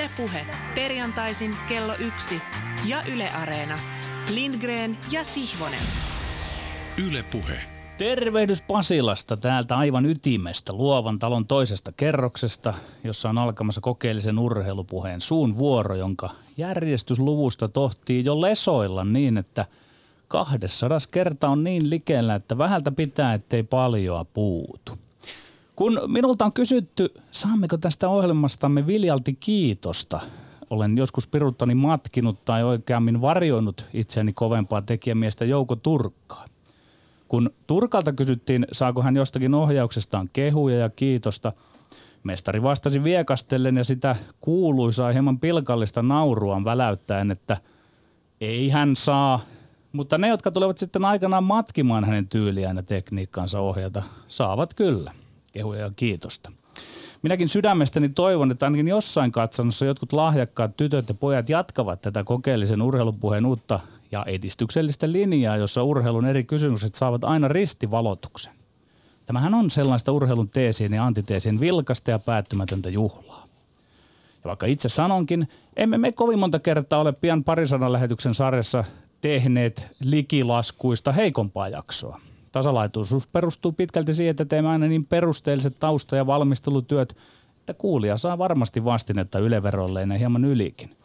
Ylepuhe perjantaisin kello yksi ja Yle Areena. Lindgren ja Sihvonen. Ylepuhe. Tervehdys Pasilasta täältä aivan ytimestä luovan talon toisesta kerroksesta, jossa on alkamassa kokeellisen urheilupuheen suun vuoro, jonka järjestysluvusta tohtii jo lesoilla niin, että 200 kerta on niin likellä, että vähältä pitää, ettei paljoa puutu. Kun minulta on kysytty, saammeko tästä ohjelmastamme viljalti kiitosta, olen joskus piruttani matkinut tai oikeammin varjoinut itseäni kovempaa tekijämiestä Jouko Turkkaa. Kun Turkalta kysyttiin, saako hän jostakin ohjauksestaan kehuja ja kiitosta, mestari vastasi viekastellen ja sitä kuuluisaa hieman pilkallista nauruaan väläyttäen, että ei hän saa, mutta ne, jotka tulevat sitten aikanaan matkimaan hänen tyyliään ja tekniikkaansa ohjata, saavat kyllä kehuja ja kiitosta. Minäkin sydämestäni toivon, että ainakin jossain katsannossa jotkut lahjakkaat tytöt ja pojat jatkavat tätä kokeellisen urheilupuheen uutta ja edistyksellistä linjaa, jossa urheilun eri kysymykset saavat aina ristivalotuksen. Tämähän on sellaista urheilun teesien ja antiteesien vilkasta ja päättymätöntä juhlaa. Ja vaikka itse sanonkin, emme me kovin monta kertaa ole pian parisadan lähetyksen sarjassa tehneet likilaskuista heikompaa jaksoa. Tasalaituisuus perustuu pitkälti siihen, että teemme aina niin perusteelliset tausta- ja valmistelutyöt, että kuulija saa varmasti vastinetta yleverolleen ja hieman ylikin.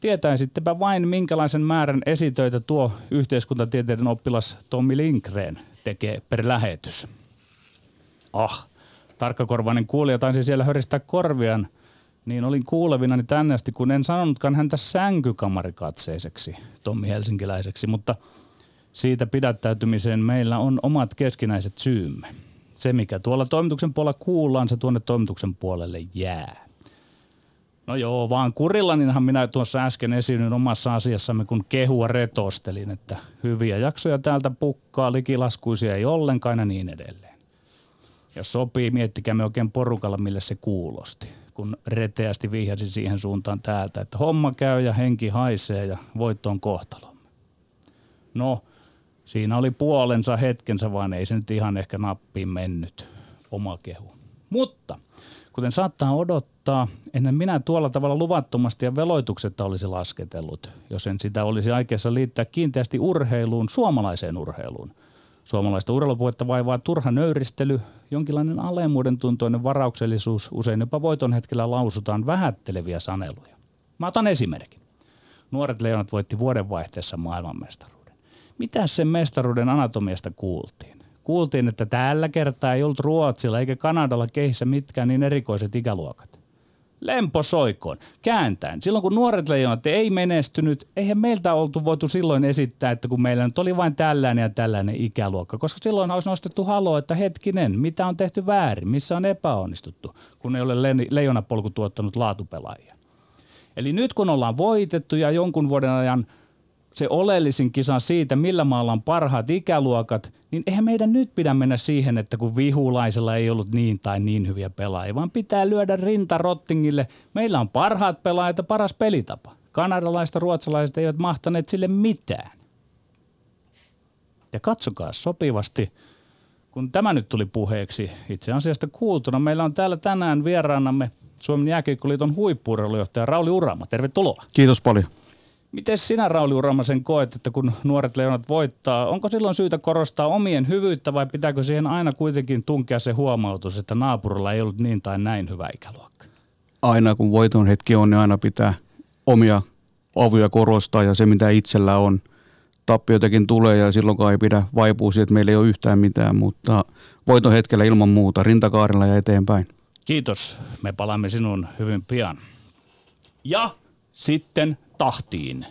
Tietäisittepä vain, minkälaisen määrän esitöitä tuo yhteiskuntatieteiden oppilas Tommi Linkreen tekee per lähetys. Ah, tarkkakorvainen kuulija taisi siellä höristää korviaan, niin olin kuulevinani tänne asti, kun en sanonutkaan häntä sänkykamarikatseiseksi, Tommi Helsinkiläiseksi, mutta siitä pidättäytymiseen meillä on omat keskinäiset syymme. Se, mikä tuolla toimituksen puolella kuullaan, se tuonne toimituksen puolelle jää. No joo, vaan kurillaninhan minä tuossa äsken esiinnyin omassa asiassamme, kun kehua retostelin, että hyviä jaksoja täältä pukkaa, likilaskuisia ei ollenkaan ja niin edelleen. Jos sopii, miettikäämme oikein porukalla, mille se kuulosti, kun reteästi vihjasi siihen suuntaan täältä, että homma käy ja henki haisee ja voitto on kohtalomme. No, siinä oli puolensa hetkensä, vaan ei se nyt ihan ehkä nappiin mennyt oma kehu. Mutta Kuten saattaa odottaa, ennen minä tuolla tavalla luvattomasti ja veloituksetta olisi lasketellut, jos en sitä olisi aikeessa liittää kiinteästi urheiluun, suomalaiseen urheiluun. Suomalaista urheilupuhetta vaivaa turha nöyristely, jonkinlainen alemuuden tuntoinen varauksellisuus, usein jopa voiton hetkellä lausutaan vähätteleviä saneluja. Mä otan esimerkin. Nuoret leonat voitti vuodenvaihteessa maailmanmestaruuden. Mitä sen mestaruuden anatomiasta kuultiin? Kuultiin, että tällä kertaa ei ollut Ruotsilla eikä Kanadalla kehissä mitkään niin erikoiset ikäluokat. Lempo soikoon, kääntäen. Silloin kun nuoret leijonat ei menestynyt, eihän meiltä oltu voitu silloin esittää, että kun meillä nyt oli vain tällainen ja tällainen ikäluokka, koska silloin olisi nostettu halo, että hetkinen, mitä on tehty väärin, missä on epäonnistuttu, kun ei ole leijonapolku tuottanut laatupelaajia. Eli nyt kun ollaan voitettu ja jonkun vuoden ajan – se oleellisin kisa siitä, millä maalla on parhaat ikäluokat, niin eihän meidän nyt pidä mennä siihen, että kun vihulaisella ei ollut niin tai niin hyviä pelaajia, vaan pitää lyödä rinta Rottingille. Meillä on parhaat pelaajat ja paras pelitapa. Kanadalaiset ja ruotsalaiset eivät mahtaneet sille mitään. Ja katsokaa sopivasti, kun tämä nyt tuli puheeksi itse asiasta kuultuna. Meillä on täällä tänään vieraanamme Suomen jääkiekkoliiton huippuurheilujohtaja Rauli Urama. Tervetuloa. Kiitos paljon. Miten sinä Rauli Uramasen koet, että kun nuoret leonat voittaa, onko silloin syytä korostaa omien hyvyyttä vai pitääkö siihen aina kuitenkin tunkea se huomautus, että naapurilla ei ollut niin tai näin hyvä ikäluokka? Aina kun voiton hetki on, niin aina pitää omia avuja korostaa ja se mitä itsellä on. Tappioitakin tulee ja silloin ei pidä vaipua siihen, että meillä ei ole yhtään mitään, mutta voiton hetkellä ilman muuta rintakaarilla ja eteenpäin. Kiitos. Me palaamme sinun hyvin pian. Ja sitten tahtiin.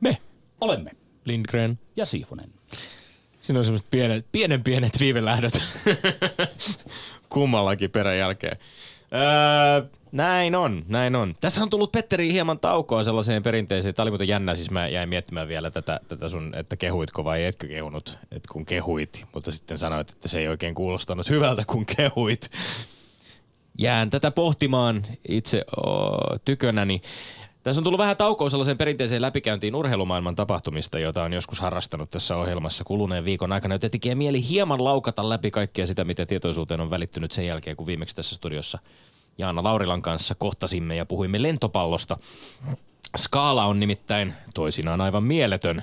Me olemme Lindgren ja Siivonen. Siinä on semmoiset pienet, pienen pienet viivelähdöt kummallakin perän jälkeen. Öö, näin on, näin on. Tässä on tullut Petteri hieman taukoa sellaiseen perinteeseen. Tämä oli muuten jännä, siis mä jäin miettimään vielä tätä, tätä sun, että kehuitko vai etkö kehunut, että kun kehuit. Mutta sitten sanoit, että se ei oikein kuulostanut hyvältä, kun kehuit. Jään tätä pohtimaan itse oh, tykönäni. Tässä on tullut vähän taukoa sellaiseen perinteiseen läpikäyntiin urheilumaailman tapahtumista, jota on joskus harrastanut tässä ohjelmassa kuluneen viikon aikana, joten tekee mieli hieman laukata läpi kaikkea sitä, mitä tietoisuuteen on välittynyt sen jälkeen, kun viimeksi tässä studiossa Jaana Laurilan kanssa kohtasimme ja puhuimme lentopallosta. Skaala on nimittäin toisinaan aivan mieletön.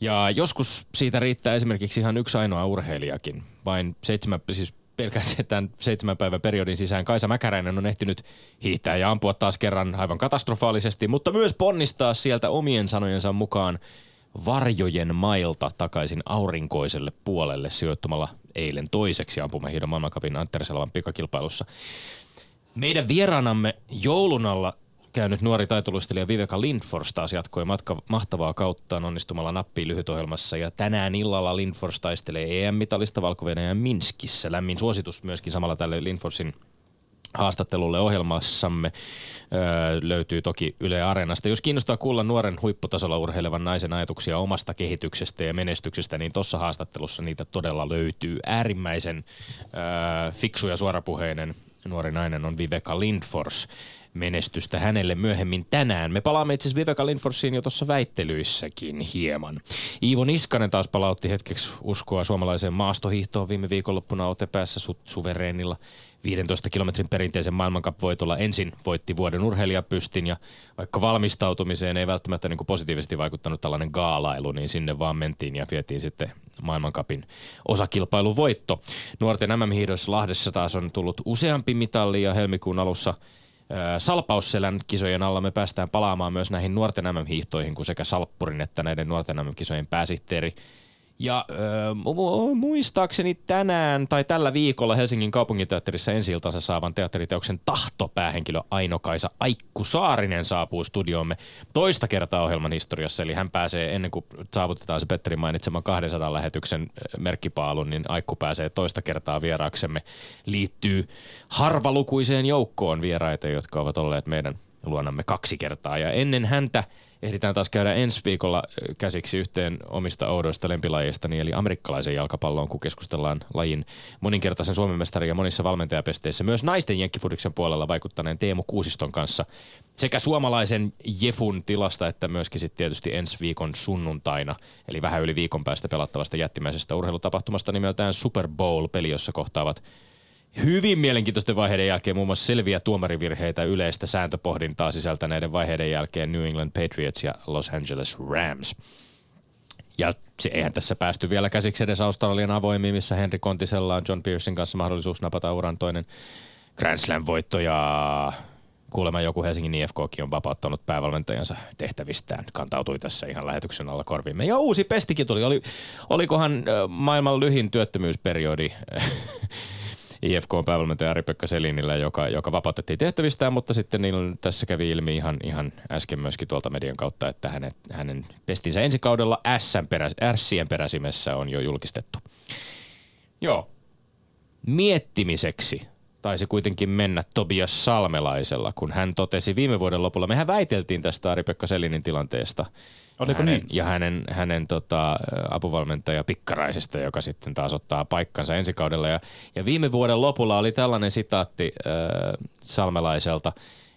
Ja joskus siitä riittää esimerkiksi ihan yksi ainoa urheilijakin. Vain seitsemän, siis pelkästään seitsemän päivän periodin sisään Kaisa Mäkäräinen on ehtinyt hiihtää ja ampua taas kerran aivan katastrofaalisesti, mutta myös ponnistaa sieltä omien sanojensa mukaan varjojen mailta takaisin aurinkoiselle puolelle sijoittumalla eilen toiseksi ampumahiidon maailmankapin Antti pikakilpailussa. Meidän vieraanamme joulun alla käynyt nuori taitoluistelija Viveka Lindfors taas jatkoi matka, mahtavaa kauttaan onnistumalla nappiin lyhytohjelmassa ja tänään illalla Lindfors taistelee EM-mitalista valko Minskissä. Lämmin suositus myöskin samalla tälle Lindforsin haastattelulle ohjelmassamme öö, löytyy toki Yle Areenasta. Jos kiinnostaa kuulla nuoren huipputasolla urheilevan naisen ajatuksia omasta kehityksestä ja menestyksestä, niin tuossa haastattelussa niitä todella löytyy. Äärimmäisen öö, fiksu ja suorapuheinen nuori nainen on Viveka Lindfors menestystä hänelle myöhemmin tänään. Me palaamme itse asiassa Viveka Lindforsiin jo tuossa väittelyissäkin hieman. Iivo Niskanen taas palautti hetkeksi uskoa suomalaiseen maastohiihtoon viime viikonloppuna otepäässä su- suvereenilla 15 kilometrin perinteisen maailmankapvoitolla ensin voitti vuoden urheilijapystin ja vaikka valmistautumiseen ei välttämättä niin kuin positiivisesti vaikuttanut tällainen gaalailu, niin sinne vaan mentiin ja vietiin sitten maailmankapin osakilpailuvoitto. Nuorten MM-hiidoissa Lahdessa taas on tullut useampi mitalli ja helmikuun alussa – Salpausselän kisojen alla me päästään palaamaan myös näihin nuorten MM-hiihtoihin, kun sekä Salppurin että näiden nuorten MM-kisojen pääsihteeri ja äh, muistaakseni tänään tai tällä viikolla Helsingin kaupunginteatterissa ensi saavan teatteriteoksen tahtopäähenkilö Aino-Kaisa Aikku Saarinen saapuu studioomme toista kertaa ohjelman historiassa. Eli hän pääsee ennen kuin saavutetaan se Petterin mainitseman 200 lähetyksen merkkipaalun, niin Aikku pääsee toista kertaa vieraaksemme. Liittyy harvalukuiseen joukkoon vieraita, jotka ovat olleet meidän luonamme kaksi kertaa. Ja ennen häntä – ehditään taas käydä ensi viikolla käsiksi yhteen omista oudoista lempilajeista, eli amerikkalaisen jalkapalloon, kun keskustellaan lajin moninkertaisen Suomen mestari ja monissa valmentajapesteissä. Myös naisten jenkkifudiksen puolella vaikuttaneen Teemu Kuusiston kanssa sekä suomalaisen Jefun tilasta että myöskin sitten tietysti ensi viikon sunnuntaina, eli vähän yli viikon päästä pelattavasta jättimäisestä urheilutapahtumasta nimeltään Super Bowl-peli, jossa kohtaavat hyvin mielenkiintoisten vaiheiden jälkeen muun muassa selviä tuomarivirheitä yleistä sääntöpohdintaa sisältäneiden vaiheiden jälkeen New England Patriots ja Los Angeles Rams. Ja se, eihän tässä päästy vielä käsiksi edes Australian avoimiin, missä Henry Kontisella on John Pearson kanssa mahdollisuus napata uran toinen Grand Slam-voitto ja kuulemma joku Helsingin IFKkin on vapauttanut päävalmentajansa tehtävistään. Kantautui tässä ihan lähetyksen alla korviimme. Ja uusi pestikin tuli. Oli, olikohan maailman lyhin työttömyysperiodi IFK on päävalmentaja Ari-Pekka Selinillä, joka, joka vapautettiin tehtävistään, mutta sitten niillä tässä kävi ilmi ihan, ihan äsken myöskin tuolta median kautta, että hänen, hänen pestinsä ensi kaudella Sien peräsimessä on jo julkistettu. Joo. Miettimiseksi taisi kuitenkin mennä Tobias Salmelaisella, kun hän totesi viime vuoden lopulla, mehän väiteltiin tästä Ari-Pekka Selinin tilanteesta – Oliko hänen, niin? Ja hänen, hänen tota, apuvalmentaja Pikkaraisesta, joka sitten taas ottaa paikkansa ensi kaudella. Ja, ja viime vuoden lopulla oli tällainen sitaatti äh, Salmelaiselta,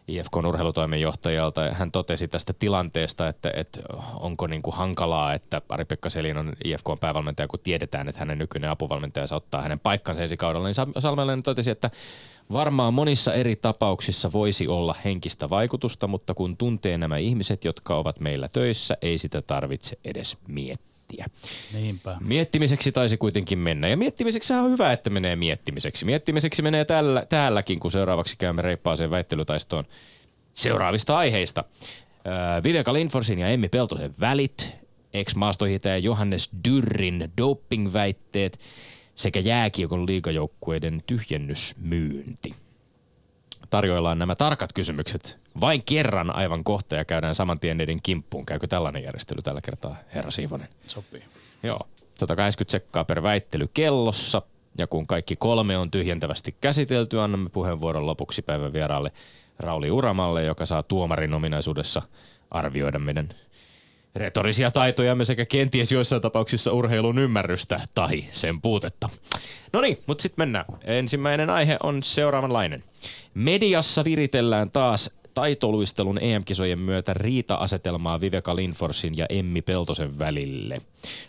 IFK urheilutoimenjohtajalta. Hän totesi tästä tilanteesta, että, että onko niin kuin hankalaa, että Ari-Pekka Selin on IFK päävalmentaja, kun tiedetään, että hänen nykyinen apuvalmentajansa ottaa hänen paikkansa ensi kaudella. Niin Salmelainen totesi, että Varmaan monissa eri tapauksissa voisi olla henkistä vaikutusta, mutta kun tuntee nämä ihmiset, jotka ovat meillä töissä, ei sitä tarvitse edes miettiä. Niinpä. Miettimiseksi taisi kuitenkin mennä. Ja miettimiseksi on hyvä, että menee miettimiseksi. Miettimiseksi menee tällä, täälläkin, kun seuraavaksi käymme reippaaseen väittelytaistoon seuraavista aiheista. Äh, Viveka Lindforsin ja Emmi Peltosen välit, ex-maastohitäjä Johannes Dyrrin dopingväitteet – sekä jääkiekon liigajoukkueiden tyhjennysmyynti. Tarjoillaan nämä tarkat kysymykset vain kerran aivan kohta ja käydään saman tien niiden kimppuun. Käykö tällainen järjestely tällä kertaa, herra Siivonen? Sopii. Joo. 180 sekkaa per väittely kellossa. Ja kun kaikki kolme on tyhjentävästi käsitelty, annamme puheenvuoron lopuksi päivän vieraalle Rauli Uramalle, joka saa tuomarin ominaisuudessa arvioida meidän retorisia taitojamme sekä kenties joissain tapauksissa urheilun ymmärrystä tai sen puutetta. No niin, mutta sitten mennään. Ensimmäinen aihe on seuraavanlainen. Mediassa viritellään taas taitoluistelun EM-kisojen myötä riita-asetelmaa Viveka Linforsin ja Emmi Peltosen välille.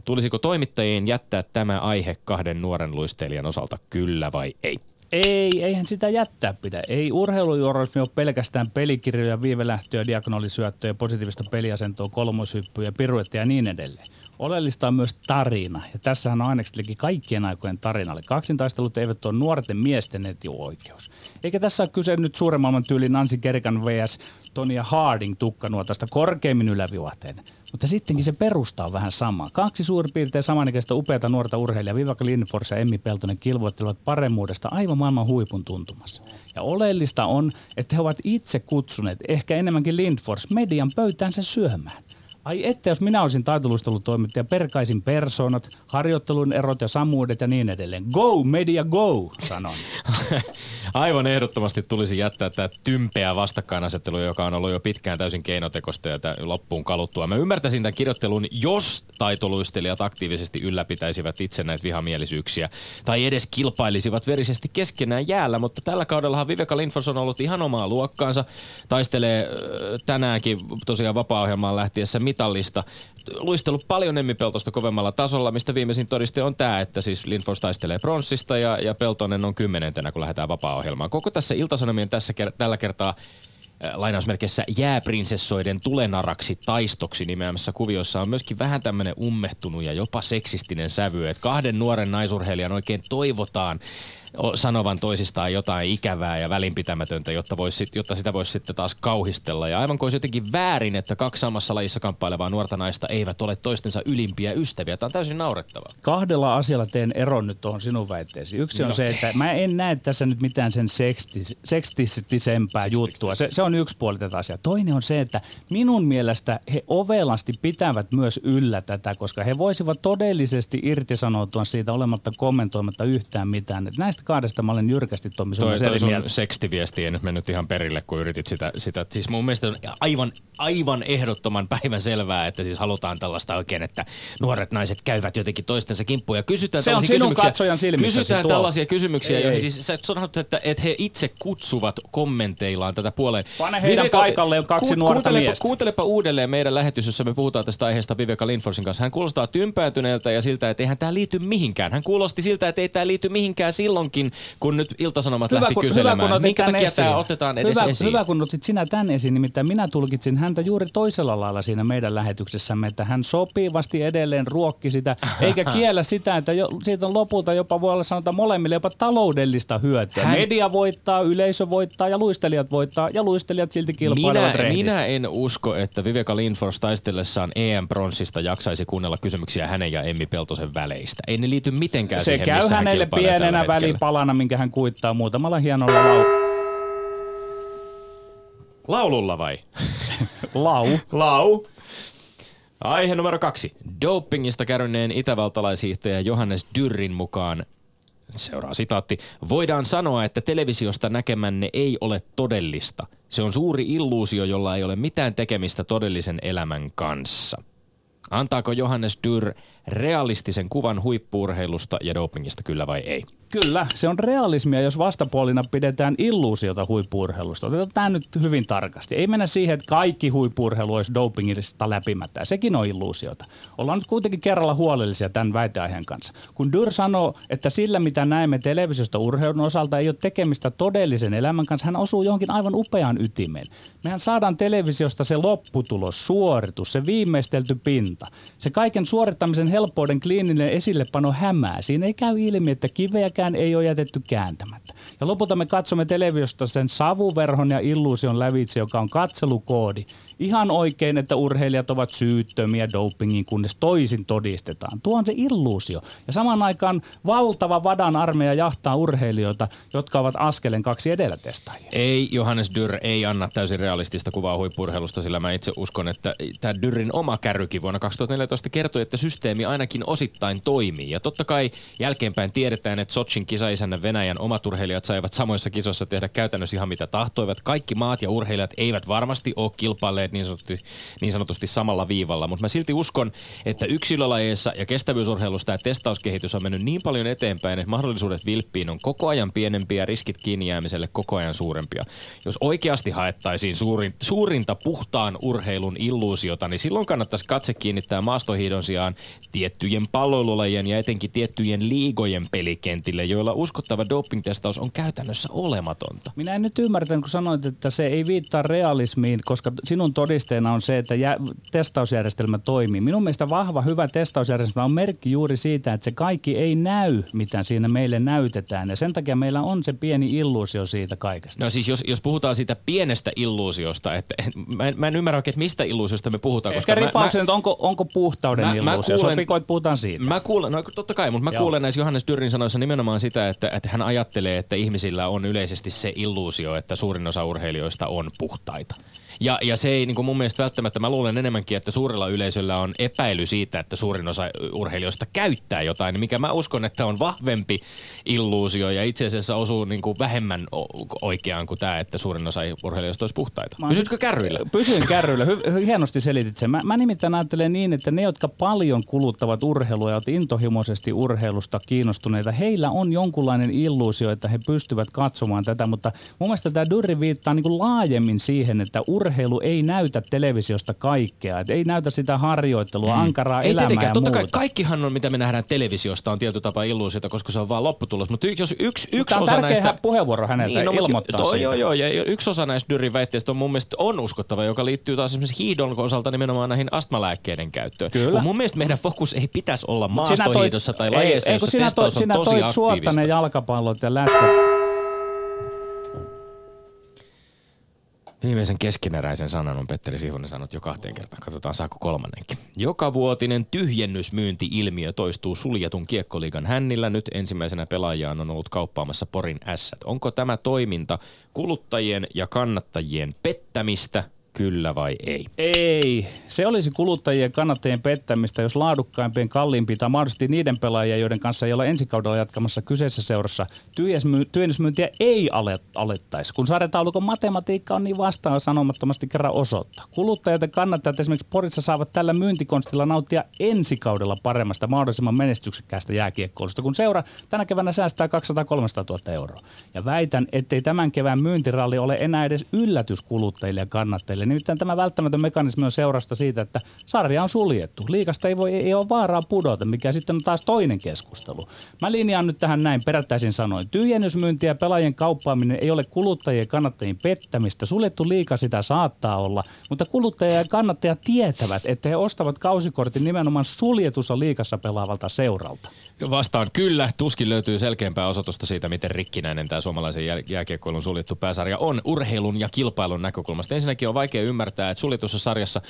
Tulisiko toimittajien jättää tämä aihe kahden nuoren luistelijan osalta kyllä vai ei? Ei, eihän sitä jättää pidä. Ei urheilujournalismi ole pelkästään pelikirjoja, viivelähtöjä, diagonalisyöttöjä, positiivista peliasentoa, kolmoshyppyjä, piruettia ja niin edelleen. Oleellista on myös tarina. Ja tässähän on aineksi kaikkien aikojen tarinalle. Kaksintaistelut eivät ole nuorten miesten etioikeus. Eikä tässä ole kyse nyt suuremman tyyliin Nancy Kerrikan vs. Tonia Harding tukkanuotasta korkeimmin yläviuhteen. Mutta sittenkin se perusta on vähän sama. Kaksi suurin piirtein samanikäistä upeata nuorta urheilijaa, Vivaka Lindfors ja Emmi Peltonen kilvoittelevat paremmuudesta aivan maailman huipun tuntumassa. Ja oleellista on, että he ovat itse kutsuneet, ehkä enemmänkin Lindfors, median pöytäänsä syömään. Ai että jos minä olisin taitoluistelutoimittaja, perkaisin persoonat, harjoittelun erot ja samuudet ja niin edelleen. Go, media, go, sanon. Aivan ehdottomasti tulisi jättää tämä tympeä vastakkainasettelu, joka on ollut jo pitkään täysin keinotekosta ja loppuun kaluttua. Mä ymmärtäisin tämän kirjoittelun, jos taitoluistelijat aktiivisesti ylläpitäisivät itse näitä vihamielisyyksiä tai edes kilpailisivat verisesti keskenään jäällä, mutta tällä kaudellahan Viveka Lindfors on ollut ihan omaa luokkaansa. Taistelee tänäänkin tosiaan vapaa-ohjelmaan lähtiessä mitallista. Luistellut paljon Emmi Peltosta kovemmalla tasolla, mistä viimeisin todiste on tämä, että siis Lindfors taistelee pronssista ja, ja Peltonen on kymmenentenä, kun lähdetään vapaa-ohjelmaan. Koko tässä Iltasanomien tässä, tällä kertaa äh, lainausmerkeissä jääprinsessoiden tulenaraksi taistoksi nimeämässä kuviossa on myöskin vähän tämmöinen ummehtunut ja jopa seksistinen sävy, että kahden nuoren naisurheilijan oikein toivotaan sanovan toisistaan jotain ikävää ja välinpitämätöntä, jotta, vois, jotta sitä voisi sitten taas kauhistella. Ja aivan kuin olisi jotenkin väärin, että kaksi samassa lajissa kamppailevaa nuorta naista eivät ole toistensa ylimpiä ystäviä. Tämä on täysin naurettavaa. Kahdella asialla teen eron nyt tuohon sinun väitteesi. Yksi on no. se, että mä en näe tässä nyt mitään sen sekstis, sekstistisempää juttua. Se, se on yksi puoli tätä asiaa. Toinen on se, että minun mielestä he ovelasti pitävät myös yllä tätä, koska he voisivat todellisesti irtisanoutua siitä olematta kommentoimatta yhtään mitään. Et näistä näistä kahdesta mä olen jyrkästi Tommi sun, toi, toi sun sekstiviesti ei nyt mennyt ihan perille, kun yritit sitä, sitä. Siis mun mielestä on aivan, aivan ehdottoman päivän selvää, että siis halutaan tällaista oikein, että nuoret naiset käyvät jotenkin toistensa kimppuun ja kysytään Se on sinun katsojan silmissä. Kysytään tällaisia kysymyksiä, ei, joihin ei. siis sä sanot, että, että he itse kutsuvat kommenteillaan tätä puoleen. Pane heidän Viveka, paikalle kaksi ku, nuorta kuuntelepa, miestä. Kuuntelepa uudelleen meidän lähetys, jossa me puhutaan tästä aiheesta Viveka Lindforsin kanssa. Hän kuulostaa tympääntyneeltä ja siltä, että eihän tämä liity mihinkään. Hän kuulosti siltä, että ei tämä liity mihinkään silloin, silloinkin, kun nyt Iltasanomat hyvä, lähti kun, kyselemään. Hyvä, kun Minkä takia esiin. tämä otetaan edes hyvä, esiin? Hyvä, kun otit sinä tämän esiin, nimittäin minä tulkitsin häntä juuri toisella lailla siinä meidän lähetyksessämme, että hän sopivasti edelleen ruokki sitä, eikä kiellä sitä, että jo, siitä on lopulta jopa voi olla sanota molemmille jopa taloudellista hyötyä. Hän... Media voittaa, yleisö voittaa ja luistelijat voittaa ja luistelijat silti kilpailevat minä, minä en usko, että Viveka Lindfors taistellessaan EM-pronssista jaksaisi kuunnella kysymyksiä hänen ja Emmi Peltosen väleistä. Ei ne liity mitenkään Se siihen, käy hänelle pienenä välipalana, minkä hän kuittaa muutamalla hienolla lau... Laululla vai? Lau. Lau. Aihe numero kaksi. Dopingista käryneen itävaltalaishiihtäjä Johannes Dyrrin mukaan Seuraa sitaatti. Voidaan sanoa, että televisiosta näkemänne ei ole todellista. Se on suuri illuusio, jolla ei ole mitään tekemistä todellisen elämän kanssa. Antaako Johannes Dyrr realistisen kuvan huippuurheilusta ja dopingista, kyllä vai ei? Kyllä, se on realismia, jos vastapuolina pidetään illuusiota huippuurheilusta. Otetaan tämä nyt hyvin tarkasti. Ei mennä siihen, että kaikki huippuurheilu olisi dopingista läpimättä. Sekin on illuusiota. Ollaan nyt kuitenkin kerralla huolellisia tämän väiteaiheen kanssa. Kun Dyr sanoo, että sillä mitä näemme televisiosta urheilun osalta ei ole tekemistä todellisen elämän kanssa, hän osuu johonkin aivan upeaan ytimeen. Mehän saadaan televisiosta se lopputulos, suoritus, se viimeistelty pinta. Se kaiken suorittamisen helppouden kliininen esillepano hämää. Siinä ei käy ilmi, että kiveäkään ei ole jätetty kääntämättä. Ja lopulta me katsomme televisiosta sen savuverhon ja illuusion lävitse, joka on katselukoodi. Ihan oikein, että urheilijat ovat syyttömiä dopingin, kunnes toisin todistetaan. Tuo on se illuusio. Ja samaan aikaan valtava vadan armeija jahtaa urheilijoita, jotka ovat askeleen kaksi edellä testaajia. Ei, Johannes Dyrr ei anna täysin realistista kuvaa huippurheilusta, sillä mä itse uskon, että tämä Dyrrin oma kärrykin vuonna 2014 kertoi, että systeemi ainakin osittain toimii. Ja totta kai jälkeenpäin tiedetään, että Sochin kisaisänä Venäjän omat urheilijat saivat samoissa kisoissa tehdä käytännössä ihan mitä tahtoivat. Kaikki maat ja urheilijat eivät varmasti ole kilpailleet niin sanotusti, niin sanotusti samalla viivalla, mutta mä silti uskon, että yksilölajeissa ja kestävyysurheilussa tämä testauskehitys on mennyt niin paljon eteenpäin, että mahdollisuudet vilppiin on koko ajan pienempiä ja riskit kiinni jäämiselle koko ajan suurempia. Jos oikeasti haettaisiin suurin, suurinta puhtaan urheilun illuusiota, niin silloin kannattaisi katse kiinnittää maastohiidon sijaan tiettyjen palloilulajien ja etenkin tiettyjen liigojen pelikentille, joilla uskottava dopingtestaus on käytännössä olematonta. Minä en nyt ymmärtänyt, kun sanoit, että se ei viittaa realismiin, koska sinun todisteena on se, että jä, testausjärjestelmä toimii. Minun mielestä vahva, hyvä testausjärjestelmä on merkki juuri siitä, että se kaikki ei näy, mitä siinä meille näytetään. Ja sen takia meillä on se pieni illuusio siitä kaikesta. No siis jos, jos puhutaan siitä pienestä illuusiosta, että mä en, mä en ymmärrä oikein, että mistä illuusiosta me puhutaan. Ehkä mä, ripauksen, mä, että onko, onko puhtauden Mä- mä illuusio. kuulen- Sopiko, että puhutaan siitä? Mä kuulen, no totta kai, mutta mä Joo. kuulen näissä Johannes Dyrin sanoissa nimenomaan sitä, että, että hän ajattelee, että ihmisillä on yleisesti se illuusio, että suurin osa urheilijoista on puhtaita. Ja, ja se ei niin kuin mun mielestä välttämättä, mä luulen enemmänkin, että suurella yleisöllä on epäily siitä, että suurin osa urheilijoista käyttää jotain, mikä mä uskon, että on vahvempi illuusio ja itse asiassa osuu niin kuin vähemmän oikeaan kuin tämä, että suurin osa urheilijoista olisi puhtaita. Pysytkö kärryillä? Pysyin kärryillä. Hy- hienosti selitit sen. Mä, mä nimittäin ajattelen niin, että ne, jotka paljon kuluttavat urheilua ja ovat intohimoisesti urheilusta kiinnostuneita, heillä on jonkunlainen illuusio, että he pystyvät katsomaan tätä, mutta mun mielestä tämä Durri viittaa niin kuin laajemmin siihen, että urheilu ei näytä televisiosta kaikkea. Et ei näytä sitä harjoittelua, ankaraa Mm. Ei elämää tietenkään. ja Totta muuta. kai kaikkihan on, mitä me nähdään televisiosta, on tietty tapa illuusiota, koska se on vaan lopputulos. Mutta jos yksi, yksi osa näistä... puheenvuoro häneltä Niin, no, ilmoittaa joo, siitä. joo, joo, ja yksi osa näistä Dyrin väitteistä on mun mielestä on uskottava, joka liittyy taas esimerkiksi hiidon osalta nimenomaan näihin astmalääkkeiden käyttöön. Kyllä. Kun mun mielestä meidän fokus ei pitäisi olla maastohiidossa tai ei- lajeissa, ei, kun jossa sinä toit, sinä on tosi toit ne jalkapallot ja lätkät. Viimeisen keskeneräisen sanan on Petteri Sihunen sanonut jo kahteen kertaan. Katsotaan saako kolmannenkin. Joka vuotinen tyhjennysmyynti-ilmiö toistuu suljetun kiekkoliigan hännillä. Nyt ensimmäisenä pelaajaan on ollut kauppaamassa Porin ässät. Onko tämä toiminta kuluttajien ja kannattajien pettämistä, kyllä vai ei? Ei. Se olisi kuluttajien kannattajien pettämistä, jos laadukkaimpien, kalliimpia tai mahdollisesti niiden pelaajia, joiden kanssa ei ole ensi kaudella jatkamassa kyseisessä seurassa, tyhjennysmyyntiä ei ale- alettaisi, kun sarjataulukon matematiikka on niin vastaan sanomattomasti kerran osoittaa. Kuluttajat ja kannattajat esimerkiksi Porissa saavat tällä myyntikonstilla nauttia ensi kaudella paremmasta, mahdollisimman menestyksekkäästä jääkiekkoilusta, kun seura tänä keväänä säästää 200-300 000 euroa. Ja väitän, ettei tämän kevään myyntiralli ole enää edes yllätys kuluttajille ja kannattajille. Nimittäin tämä välttämätön mekanismi on seurasta siitä, että sarja on suljettu. Liikasta ei, voi, ei ole vaaraa pudota, mikä sitten on taas toinen keskustelu. Mä linjaan nyt tähän näin perättäisin sanoin. Tyhjennysmyynti ja pelaajien kauppaaminen ei ole kuluttajien kannattajien pettämistä. Suljettu liika sitä saattaa olla, mutta kuluttajia ja kannattajat tietävät, että he ostavat kausikortin nimenomaan suljetussa liikassa pelaavalta seuralta. Vastaan kyllä. Tuskin löytyy selkeämpää osoitusta siitä, miten rikkinäinen tämä suomalaisen jää- jääkiekkoilun suljettu pääsarja on urheilun ja kilpailun näkökulmasta. Ensinnäkin on vaikea ymmärtää, että suljetussa sarjassa,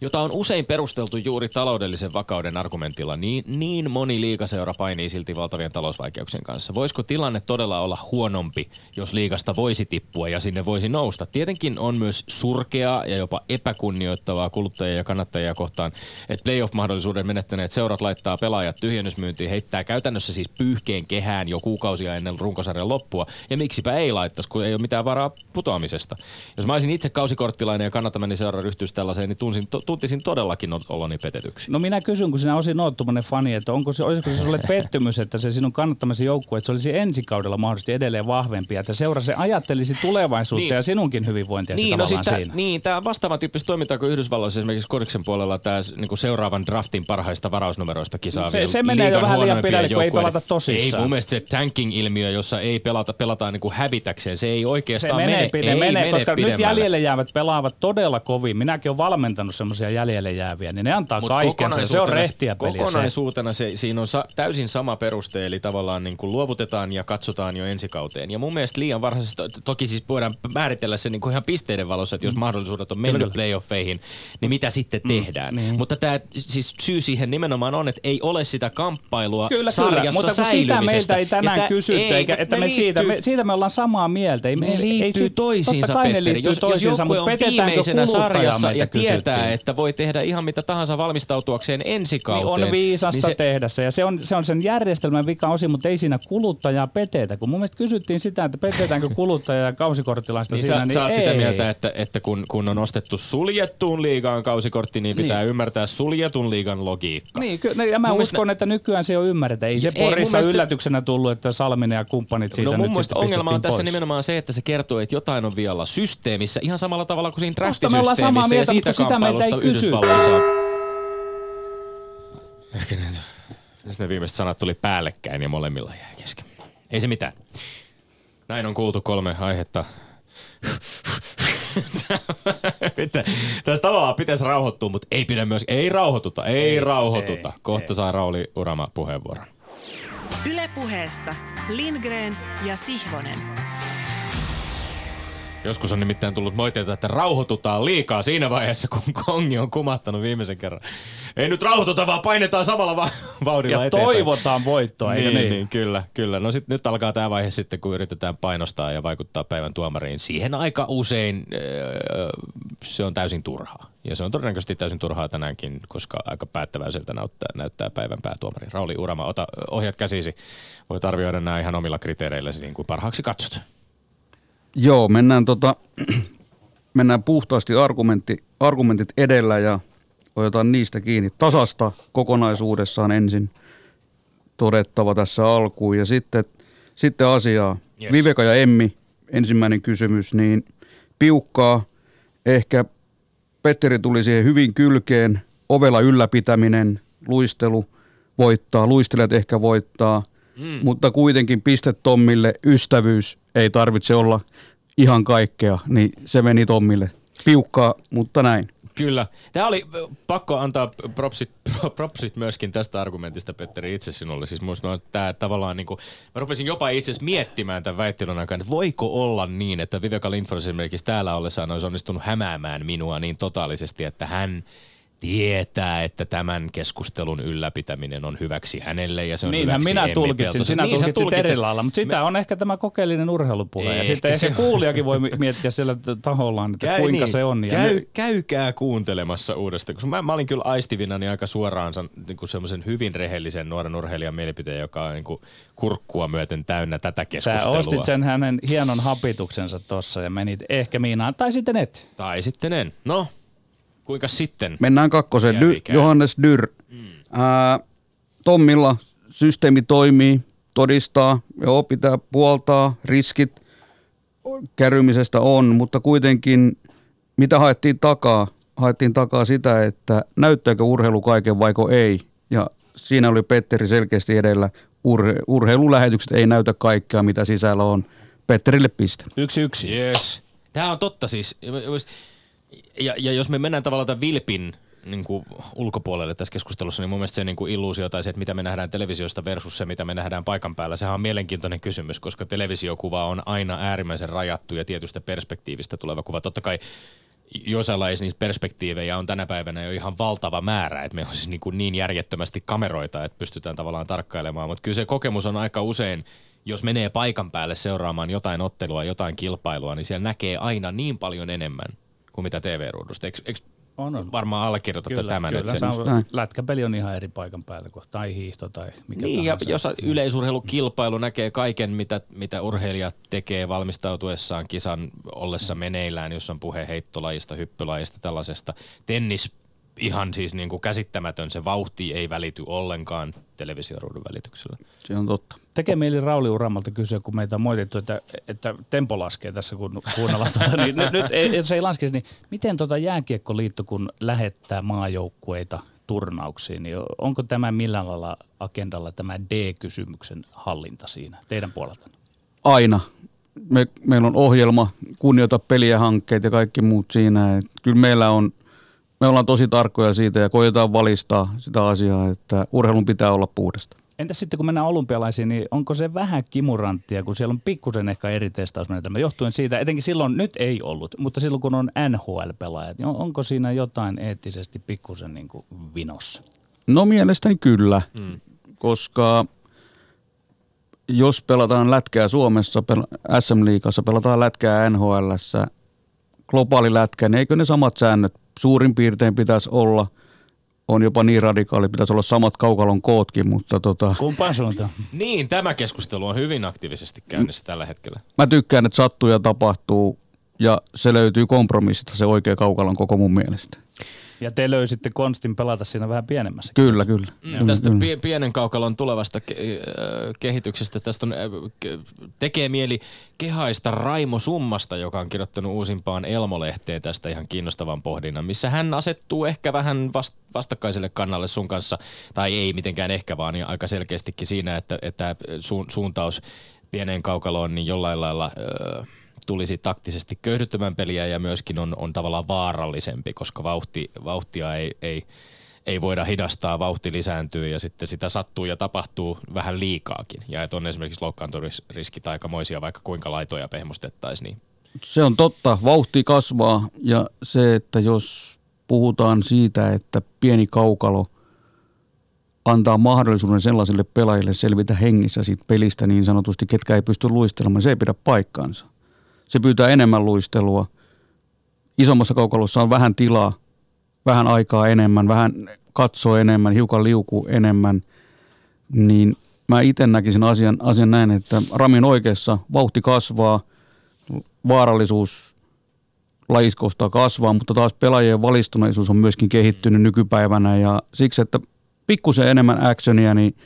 jota on usein perusteltu juuri taloudellisen vakauden argumentilla, niin, niin moni liigaseura painii silti valtavien talousvaikeuksien kanssa. Voisiko tilanne todella olla huonompi, jos liigasta voisi tippua ja sinne voisi nousta? Tietenkin on myös surkeaa ja jopa epäkunnioittavaa kuluttajia ja kannattajia kohtaan, että playoff-mahdollisuuden menettäneet seurat laittaa pelaajat tyhjennysmyyntiin, heittää käytännössä siis pyyhkeen kehään jo kuukausia ennen runkosarjan loppua. Ja miksipä ei laittaisi, kun ei ole mitään varaa putoamisesta. Jos mä olisin itse kausikorttilainen ja kannattamani seura ryhtyisi tällaiseen, niin tunsin, to, tuntisin todellakin oloni petetyksi. No minä kysyn, kun sinä osin oot fani, että onko se, olisiko se sulle pettymys, että se sinun kannattamasi joukkue, että se olisi ensi kaudella mahdollisesti edelleen vahvempi, ja että seura se ajattelisi tulevaisuutta Niin. ja sinunkin hyvinvointia Niin, niin, no siis tää, siinä. niin, tämä vastaavan tyyppistä toimintaa kuin Yhdysvalloissa esimerkiksi Kodiksen puolella tämä niinku seuraavan draftin parhaista varausnumeroista kisaavien Se- se menee jo vähän liian pidälle, kun ei pelata tosissaan. Ei mun mielestä se tanking-ilmiö, jossa ei pelata, pelataan niinku hävitäkseen, se ei Se oikeastaan menee, mene, pide, ei menee, mene koska nyt pidemmälle. jäljelle jäävät pelaavat todella kovin. Minäkin olen valmentanut semmoisia jäljelle jääviä, niin ne antaa Mut kaikkensa. Se on rehtiä peliä. Se. Kokonaisuutena se, siinä on sa, täysin sama peruste, eli tavallaan niin kuin luovutetaan ja katsotaan jo ensi kauteen. Ja mun mielestä liian varhaisesti, to- toki siis voidaan määritellä se niin kuin ihan pisteiden valossa, että jos mahdollisuudet on mennyt Kyllä. playoffeihin, niin mitä sitten tehdään. niin. Mutta tämä siis syy siihen nimenomaan on, että ei ole sitä kamppailua Kyllä, sarjassa kyllä, mutta kun sitä meiltä ei tänään tää- kysytty, ei, eikä, että ne me siitä, me, liittyy- siitä me ollaan samaa mieltä. Ei, me- ei, liittyy ei toisiinsa, totta kai ne Petteri. liittyy Jos, jos toisiinsa, mutta on viimeisenä sarjassa ja tietää, kysyttiin. Että voi tehdä ihan mitä tahansa valmistautuakseen ensi Niin kauteen. on viisasta niin se, tehdä se. Ja se on, se on sen järjestelmän vika osin, mutta ei siinä kuluttajaa petetä. Kun mun mielestä kysyttiin sitä, että petetäänkö kuluttajaa ja kausikorttilaista Niin siinä, sä, niin sä oot ei. sitä mieltä, että, että kun, kun on ostettu suljettuun liigaan kausikortti, niin pitää Niin. ymmärtää suljetun liigan logiikka. Niin, ky- ja mä Mun uskon, että nykyään se jo ymmärretään. Ei se Ei, Porissa mielestä- yllätyksenä tullut, että Salminen ja kumppanit siitä no mun nyt mielestä sitten ongelma on tässä pois. nimenomaan se, että se kertoo, että jotain on vialla systeemissä, ihan samalla tavalla kuin siinä Tosta me ollaan samaa draftisysteemissä mieltä, mutta sitä meiltä ei kamppailusta kysy. Yhdysvalloissa. Ehkä nyt ne viimeiset sanat tuli päällekkäin ja molemmilla jäi kesken. Ei se mitään. Näin on kuultu kolme aihetta. Tästä tavallaan pitäisi rauhoittua, mutta ei pidä myös, ei rauhoituta, ei, ei rauhoituta. ei, Kohta ei. saa Rauli Urama puheenvuoron. Ylepuheessa Lindgren ja Sihvonen. Joskus on nimittäin tullut moitteita, että rauhoitutaan liikaa siinä vaiheessa, kun kongi on kumattanut viimeisen kerran. Ei nyt rauhoituta, vaan painetaan samalla va- vauhdilla Ja eteenpäin. toivotaan voittoa, eikö niin, niin? niin, kyllä, kyllä. No sit nyt alkaa tämä vaihe sitten, kun yritetään painostaa ja vaikuttaa päivän tuomariin. Siihen aika usein öö, se on täysin turhaa. Ja se on todennäköisesti täysin turhaa tänäänkin, koska aika päättäväiseltä näyttää, näyttää päivän päätuomari. Rauli Urama, ota ohjat käsisi. Voit arvioida nämä ihan omilla kriteereilläsi niin kuin parhaaksi katsot. Joo, mennään, tota, mennään puhtaasti argumentti, argumentit edellä ja otetaan niistä kiinni. Tasasta kokonaisuudessaan ensin todettava tässä alkuun ja sitten, sitten asiaa. Yes. Viveka ja Emmi, ensimmäinen kysymys, niin piukkaa. Ehkä Petteri tuli siihen hyvin kylkeen. Ovela ylläpitäminen, luistelu voittaa, luistelijat ehkä voittaa, mm. mutta kuitenkin piste Tommille, ystävyys ei tarvitse olla ihan kaikkea, niin se meni Tommille. Piukkaa, mutta näin. Kyllä. Tämä oli pakko antaa propsit, pro- propsit myöskin tästä argumentista, Petteri, itse sinulle. Siis musta tämä tavallaan niin kuin, mä rupesin jopa itse miettimään tämän väittelyn aikana, että voiko olla niin, että Viveka Lindfors esimerkiksi täällä ollessaan olisi onnistunut hämäämään minua niin totaalisesti, että hän tietää, että tämän keskustelun ylläpitäminen on hyväksi hänelle ja se on Niinhän hyväksi minä tulkitsin, sinä Niin sä tulkitsit tulkitset. eri lailla, mutta sitä on ehkä tämä kokeellinen urheilupuhe. Ja Ehkä sitten se ehkä on. kuulijakin voi miettiä siellä tahollaan, että kuinka se on. Ja niin. Käy, nyt- käykää kuuntelemassa uudestaan, koska mä, mä olin kyllä aistivinani niin aika suoraan niin semmoisen hyvin rehellisen nuoren urheilijan mielipiteen, joka on niin kuin kurkkua myöten täynnä tätä Sä keskustelua. ostit sen hänen hienon hapituksensa tossa ja menit ehkä Miinaan, tai sitten et. Tai sitten en. No, kuinka sitten? Mennään kakkoseen. Dy. Johannes Dyr. Mm. Ää, Tommilla systeemi toimii, todistaa, joo, pitää puoltaa, riskit kärymisestä on, mutta kuitenkin mitä haettiin takaa? Haettiin takaa sitä, että näyttääkö urheilu kaiken vaiko ei. Ja siinä oli Petteri selkeästi edellä. Urhe, urheilulähetykset ei näytä kaikkea, mitä sisällä on. Petterille piste. Yksi yksi. Yes. Tämä on totta siis. Ja, ja jos me mennään tavallaan tämän vilpin niin kuin ulkopuolelle tässä keskustelussa, niin mun mielestä se niin kuin illuusio tai se, että mitä me nähdään televisiosta versus se, mitä me nähdään paikan päällä, sehän on mielenkiintoinen kysymys, koska televisiokuva on aina äärimmäisen rajattu ja tietystä perspektiivistä tuleva kuva. Totta kai joissain lajeissa niissä perspektiivejä on tänä päivänä jo ihan valtava määrä, että me on siis niin, kuin niin järjettömästi kameroita, että pystytään tavallaan tarkkailemaan, mutta kyllä se kokemus on aika usein, jos menee paikan päälle seuraamaan jotain ottelua, jotain kilpailua, niin siellä näkee aina niin paljon enemmän kuin mitä TV-ruudusta. Eikö, eikö On, on. varmaan allekirjoitatte Kyllä, tämän? kyllä että se se, on, näin. lätkäpeli on ihan eri paikan päällä kuin tai hiihto tai mikä niin, ja tahansa. jos yleisurheilukilpailu näkee kaiken, mitä, mitä urheilija tekee valmistautuessaan kisan ollessa meneillään, jos on puhe heittolajista, hyppylajista, tällaisesta. Tennis ihan siis niin kuin käsittämätön, se vauhti ei välity ollenkaan televisioruudun välityksellä. Se on totta. Tekee mieli Rauli Uramalta kysyä, kun meitä on moitettu, että, että tempo laskee tässä, kun kuunnellaan. Tuota, niin nyt, nyt ei, jos ei laskisi, niin miten tuota jääkiekkoliitto, kun lähettää maajoukkueita turnauksiin, niin onko tämä millään lailla agendalla tämä D-kysymyksen hallinta siinä teidän puolelta? aina. Me, meillä on ohjelma, kunnioita peliä, hankkeet ja kaikki muut siinä. Et kyllä meillä on, me ollaan tosi tarkkoja siitä ja koitetaan valistaa sitä asiaa, että urheilun pitää olla puhdasta. Entäs sitten kun mennään olympialaisiin, niin onko se vähän kimuranttia, kun siellä on pikkusen ehkä eri testausmenetelmä, johtuen siitä, etenkin silloin nyt ei ollut, mutta silloin kun on NHL-pelaajat, niin on- onko siinä jotain eettisesti pikkusen niin kuin vinossa? No mielestäni kyllä, mm. koska jos pelataan lätkää Suomessa, SM-liigassa, pelataan lätkää NHLssä, globaali lätkä, niin eikö ne samat säännöt suurin piirtein pitäisi olla, on jopa niin radikaali, pitäisi olla samat kaukalon kootkin, mutta tota, Kumpaan suuntaan? Niin, tämä keskustelu on hyvin aktiivisesti käynnissä tällä hetkellä. mä tykkään, että sattuu ja tapahtuu ja se löytyy kompromissista se oikea kaukalon koko mun mielestä. Ja te löysitte konstin pelata siinä vähän pienemmässä. Kyllä, kyllä. Mm, tästä pie- pienen kaukalon tulevasta ke- äh, kehityksestä tästä on, äh, ke- tekee mieli kehaista Raimo Summasta, joka on kirjoittanut uusimpaan Elmo-lehteen tästä ihan kiinnostavan pohdinnan, missä hän asettuu ehkä vähän vast- vastakkaiselle kannalle sun kanssa, tai ei mitenkään ehkä, vaan niin aika selkeästikin siinä, että, että su- suuntaus pieneen kaukaloon, niin jollain lailla ö, tulisi taktisesti köyhdyttämään peliä ja myöskin on, on tavallaan vaarallisempi, koska vauhti, vauhtia ei, ei, ei voida hidastaa, vauhti lisääntyy ja sitten sitä sattuu ja tapahtuu vähän liikaakin. Ja että on esimerkiksi loukkaantumisriskit aikamoisia, vaikka kuinka laitoja pehmustettaisiin. Niin. Se on totta, vauhti kasvaa ja se, että jos puhutaan siitä, että pieni kaukalo antaa mahdollisuuden sellaisille pelaajille selvitä hengissä siitä pelistä niin sanotusti, ketkä ei pysty luistelemaan, se ei pidä paikkaansa. Se pyytää enemmän luistelua. Isommassa kaukalossa on vähän tilaa, vähän aikaa enemmän, vähän katsoo enemmän, hiukan liukuu enemmän, niin mä itse näkisin asian, asian näin, että Ramin oikeassa vauhti kasvaa, vaarallisuus lajiskosta kasvaa, mutta taas pelaajien valistuneisuus on myöskin kehittynyt nykypäivänä ja siksi, että pikkusen enemmän actionia, niin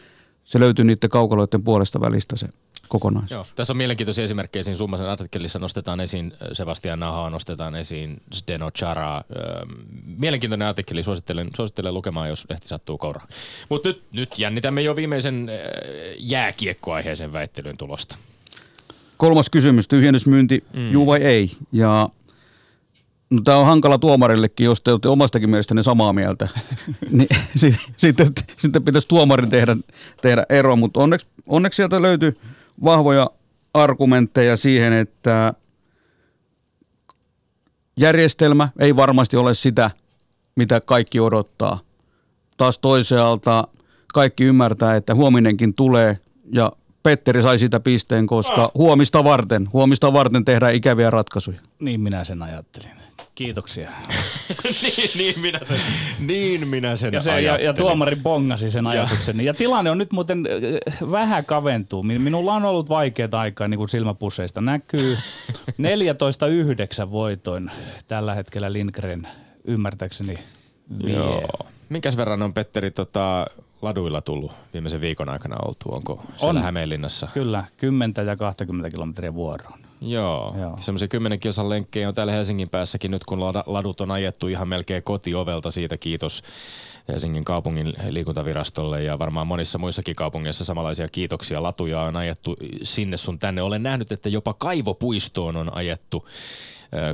se löytyy niiden kaukaloiden puolesta välistä se kokonaisuus. Joo. Tässä on mielenkiintoisia esimerkkejä. Siinä Summasen artikkelissa nostetaan esiin Sebastian Nahaa, nostetaan esiin Zdeno Chara. Mielenkiintoinen artikkeli, suosittelen, suosittelen lukemaan, jos lehti sattuu kouraa. Mutta nyt, nyt jännitämme jo viimeisen jääkiekkoaiheisen väittelyn tulosta. Kolmas kysymys, tyhjennysmyynti, mm. juu vai ei? Ja No tämä on hankala tuomarillekin, jos te olette omastakin mielestänne samaa mieltä. niin, sitten, sitten pitäisi tuomarin tehdä, tehdä ero, mutta onneksi, onneksi sieltä löytyy vahvoja argumentteja siihen, että järjestelmä ei varmasti ole sitä, mitä kaikki odottaa. Taas toisaalta kaikki ymmärtää, että huominenkin tulee ja Petteri sai sitä pisteen, koska huomista varten, huomista varten tehdään ikäviä ratkaisuja. Niin minä sen ajattelin. Kiitoksia. niin, niin, minä sen, niin minä sen ja, se, ja, ja tuomari bongasi sen ajatuksen. Ja tilanne on nyt muuten äh, vähän kaventuu. Minulla on ollut vaikeaa aikaa, niin kuin silmäpusseista näkyy. 14-9 voitoin tällä hetkellä Lindgren ymmärtääkseni vie. Joo. Minkäs verran on Petteri tota, laduilla tullut viimeisen viikon aikana oltu? Onko siellä on. Hämeenlinnassa? Kyllä, 10 ja 20 kilometriä vuoroon. Joo, Joo. semmoisia 10 kilsan lenkkejä on täällä Helsingin päässäkin nyt, kun ladut on ajettu ihan melkein kotiovelta siitä. Kiitos Helsingin kaupungin liikuntavirastolle ja varmaan monissa muissakin kaupungeissa samanlaisia kiitoksia. Latuja on ajettu sinne sun tänne. Olen nähnyt, että jopa kaivopuistoon on ajettu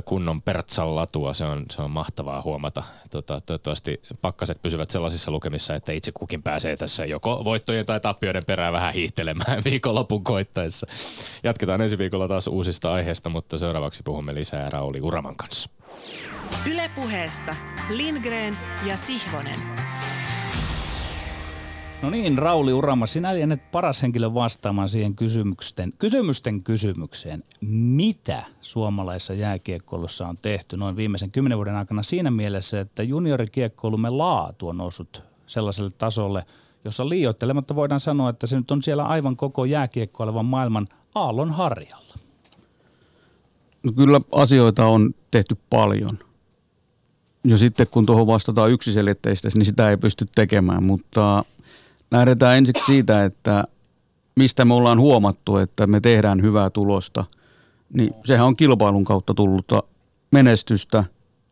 kunnon Pertsan latua. Se on, se on mahtavaa huomata. Tota, toivottavasti pakkaset pysyvät sellaisissa lukemissa, että itse kukin pääsee tässä joko voittojen tai tappioiden perään vähän hiihtelemään viikonlopun koittaessa. Jatketaan ensi viikolla taas uusista aiheista, mutta seuraavaksi puhumme lisää Rauli Uraman kanssa. Ylepuheessa Lindgren ja Sihvonen. No niin, Rauli Urama, sinä lienet paras henkilö vastaamaan siihen kysymysten, kysymysten kysymykseen. Mitä suomalaisessa jääkiekkoilussa on tehty noin viimeisen kymmenen vuoden aikana siinä mielessä, että juniorikiekkoilumme laatu on noussut sellaiselle tasolle, jossa liioittelematta voidaan sanoa, että se nyt on siellä aivan koko jääkiekkoilevan maailman aallon harjalla? No kyllä asioita on tehty paljon. Ja sitten kun tuohon vastataan yksiselitteisesti, niin sitä ei pysty tekemään, mutta – lähdetään ensiksi siitä, että mistä me ollaan huomattu, että me tehdään hyvää tulosta, niin sehän on kilpailun kautta tullutta menestystä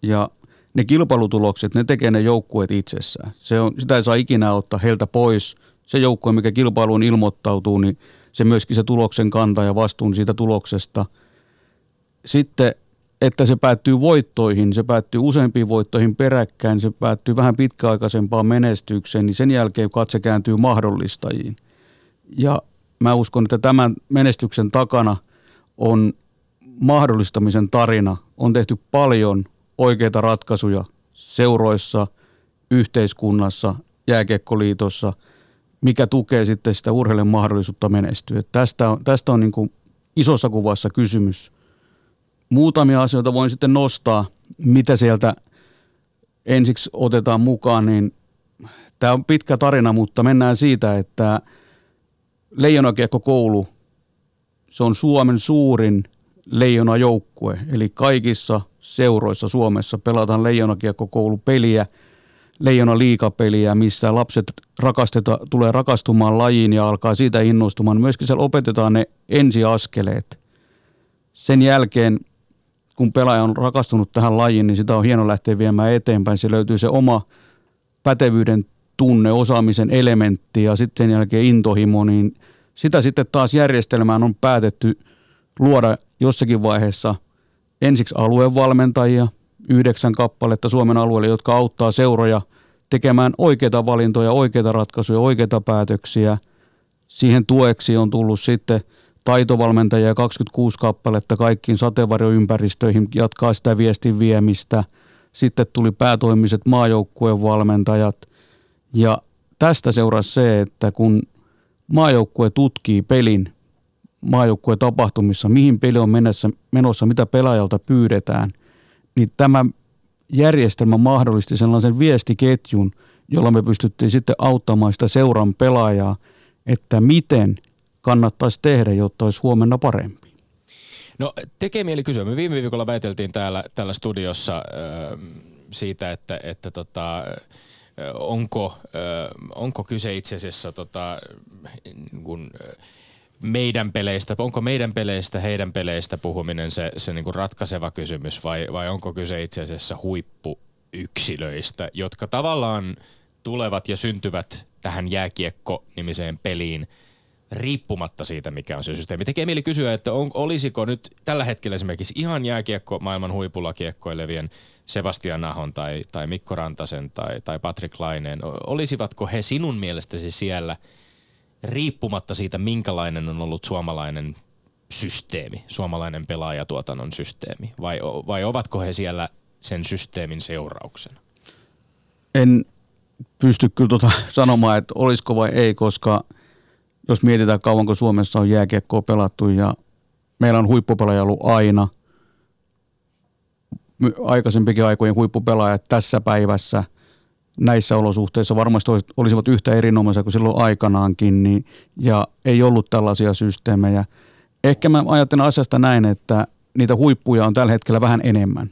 ja ne kilpailutulokset, ne tekee ne joukkueet itsessään. Se on, sitä ei saa ikinä ottaa heiltä pois. Se joukkue, mikä kilpailuun ilmoittautuu, niin se myöskin se tuloksen kantaa ja vastuun siitä tuloksesta. Sitten että se päättyy voittoihin, se päättyy useampiin voittoihin peräkkäin, se päättyy vähän pitkäaikaisempaan menestykseen, niin sen jälkeen katse kääntyy mahdollistajiin. Ja mä uskon, että tämän menestyksen takana on mahdollistamisen tarina. On tehty paljon oikeita ratkaisuja seuroissa, yhteiskunnassa, jääkekkoliitossa, mikä tukee sitten sitä urheilijan mahdollisuutta menestyä. Tästä on, tästä on niin kuin isossa kuvassa kysymys – Muutamia asioita voin sitten nostaa, mitä sieltä ensiksi otetaan mukaan, niin tämä on pitkä tarina, mutta mennään siitä, että Leijonakiekko-koulu, se on Suomen suurin leijonajoukkue, eli kaikissa seuroissa Suomessa pelataan leijonakiekko-koulupeliä, leijona liikapeliä, missä lapset rakasteta, tulee rakastumaan lajiin ja alkaa siitä innostumaan. Myöskin siellä opetetaan ne ensiaskeleet. Sen jälkeen kun pelaaja on rakastunut tähän lajiin, niin sitä on hieno lähteä viemään eteenpäin. Se löytyy se oma pätevyyden tunne, osaamisen elementti ja sitten sen jälkeen intohimo, niin Sitä sitten taas järjestelmään on päätetty luoda jossakin vaiheessa ensiksi aluevalmentajia, yhdeksän kappaletta Suomen alueelle, jotka auttaa seuroja tekemään oikeita valintoja, oikeita ratkaisuja, oikeita päätöksiä. Siihen tueksi on tullut sitten taitovalmentajia 26 kappaletta kaikkiin sateenvarjoympäristöihin jatkaa sitä viestin viemistä. Sitten tuli päätoimiset maajoukkueen valmentajat ja tästä seurasi se, että kun maajoukkue tutkii pelin maajoukkueen tapahtumissa, mihin peli on menossa, menossa, mitä pelaajalta pyydetään, niin tämä järjestelmä mahdollisti sellaisen viestiketjun, jolla me pystyttiin sitten auttamaan sitä seuran pelaajaa, että miten kannattaisi tehdä, jotta olisi huomenna parempi. No tekee mieli kysyä. Me viime viikolla väiteltiin täällä, täällä studiossa äh, siitä, että, että tota, onko, onko kyse itse asiassa tota, kun, meidän peleistä, onko meidän peleistä, heidän peleistä puhuminen se, se niin kuin ratkaiseva kysymys vai, vai onko kyse itse asiassa huippuyksilöistä, jotka tavallaan tulevat ja syntyvät tähän jääkiekko-nimiseen peliin riippumatta siitä, mikä on se systeemi. Tekee mieli kysyä, että on, olisiko nyt tällä hetkellä esimerkiksi ihan jääkiekko maailman huipulla kiekkoilevien – Sebastian Nahon tai, tai Mikko Rantasen tai, tai Patrick Laineen, olisivatko he sinun mielestäsi siellä riippumatta siitä, minkälainen on ollut suomalainen systeemi, suomalainen pelaajatuotannon systeemi, vai, vai ovatko he siellä sen systeemin seurauksena? En pysty kyllä tuota sanomaan, että olisiko vai ei, koska jos mietitään kauanko Suomessa on jääkiekkoa pelattu ja meillä on huippupelaaja ollut aina – aikaisempikin aikojen huippupelaajat tässä päivässä näissä olosuhteissa varmasti olisivat yhtä erinomaisia kuin silloin aikanaankin, niin, ja ei ollut tällaisia systeemejä. Ehkä mä ajattelen asiasta näin, että niitä huippuja on tällä hetkellä vähän enemmän.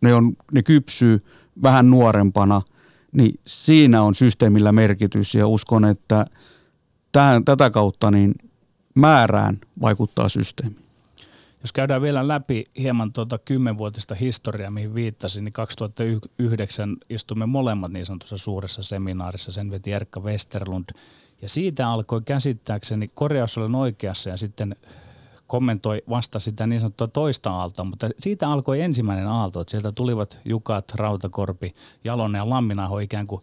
Ne, on, ne kypsyy vähän nuorempana, niin siinä on systeemillä merkitys ja uskon, että tähän, tätä kautta niin määrään vaikuttaa systeemi. Jos käydään vielä läpi hieman tuota kymmenvuotista historiaa, mihin viittasin, niin 2009 istumme molemmat niin sanotussa suuressa seminaarissa, sen veti Erkka Westerlund. Ja siitä alkoi käsittääkseni, korjaus olen oikeassa ja sitten kommentoi vasta sitä niin sanottua toista aaltoa, mutta siitä alkoi ensimmäinen aalto, että sieltä tulivat Jukat, Rautakorpi, Jalonen ja Lamminaho ikään kuin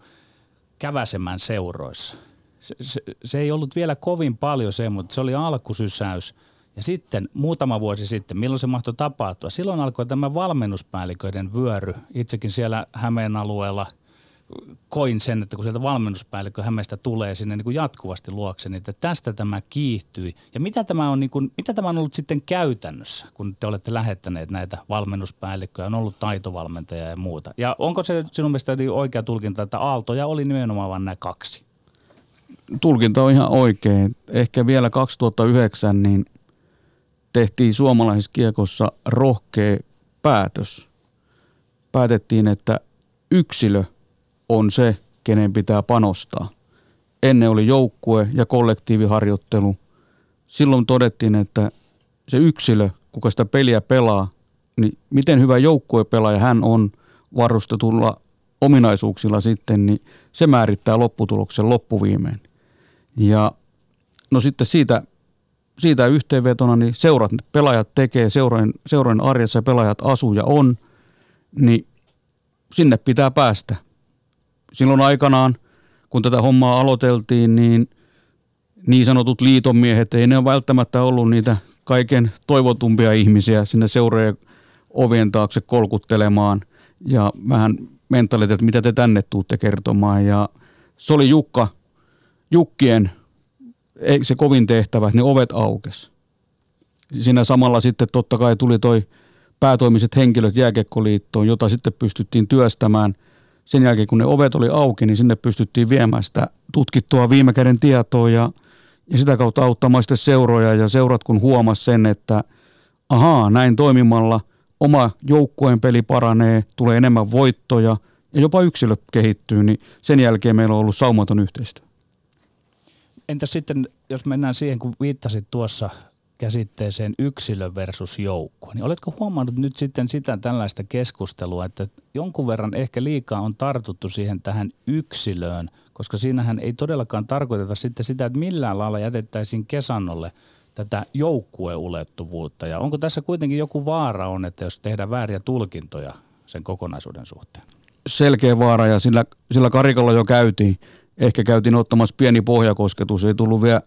käväsemään seuroissa. Se, se, se ei ollut vielä kovin paljon se, mutta se oli alkusysäys – ja sitten muutama vuosi sitten, milloin se mahtoi tapahtua? Silloin alkoi tämä valmennuspäälliköiden vyöry. Itsekin siellä Hämeen alueella koin sen, että kun sieltä valmennuspäällikkö Hämeestä tulee sinne niin kuin jatkuvasti luokse, niin että tästä tämä kiihtyi. Ja mitä tämä, on, niin kuin, mitä tämä on ollut sitten käytännössä, kun te olette lähettäneet näitä valmennuspäällikköjä, on ollut taitovalmentajia ja muuta. Ja onko se sinun mielestä oikea tulkinta, että aaltoja oli nimenomaan vain nämä kaksi? Tulkinta on ihan oikein. Ehkä vielä 2009 niin – tehtiin suomalaisessa kiekossa rohkea päätös. Päätettiin, että yksilö on se, kenen pitää panostaa. Ennen oli joukkue ja kollektiiviharjoittelu. Silloin todettiin, että se yksilö, kuka sitä peliä pelaa, niin miten hyvä joukkuepelaaja hän on varustetulla ominaisuuksilla sitten, niin se määrittää lopputuloksen loppuviimein. Ja no sitten siitä siitä yhteenvetona, niin seurat, pelaajat tekee, seurojen, seurojen arjessa pelaajat asuu ja on, niin sinne pitää päästä. Silloin aikanaan, kun tätä hommaa aloiteltiin, niin niin sanotut liitomiehet, ei ne ole välttämättä ollut niitä kaiken toivotumpia ihmisiä sinne seurojen ovien taakse kolkuttelemaan ja vähän mentaliteetti, mitä te tänne tuutte kertomaan. Ja se oli Jukka, Jukkien ei se kovin tehtävä, että ne ovet aukes. Siinä samalla sitten totta kai tuli toi päätoimiset henkilöt jääkekkoliittoon, jota sitten pystyttiin työstämään. Sen jälkeen kun ne ovet oli auki, niin sinne pystyttiin viemään sitä tutkittua viime käden tietoa ja, ja sitä kautta auttamaan sitten seuroja. Ja seurat kun huomas sen, että ahaa, näin toimimalla oma joukkueen peli paranee, tulee enemmän voittoja ja jopa yksilö kehittyy, niin sen jälkeen meillä on ollut saumaton yhteistyö. Entä sitten, jos mennään siihen, kun viittasit tuossa käsitteeseen yksilö versus joukkue. Niin oletko huomannut nyt sitten sitä tällaista keskustelua, että jonkun verran ehkä liikaa on tartuttu siihen tähän yksilöön, koska siinähän ei todellakaan tarkoiteta sitten sitä, että millään lailla jätettäisiin kesannolle tätä joukkueulottuvuutta. Ja onko tässä kuitenkin joku vaara on, että jos tehdään vääriä tulkintoja sen kokonaisuuden suhteen? Selkeä vaara ja sillä, sillä karikolla jo käytiin. Ehkä käytiin ottamassa pieni pohjakosketus. Ei tullut vielä,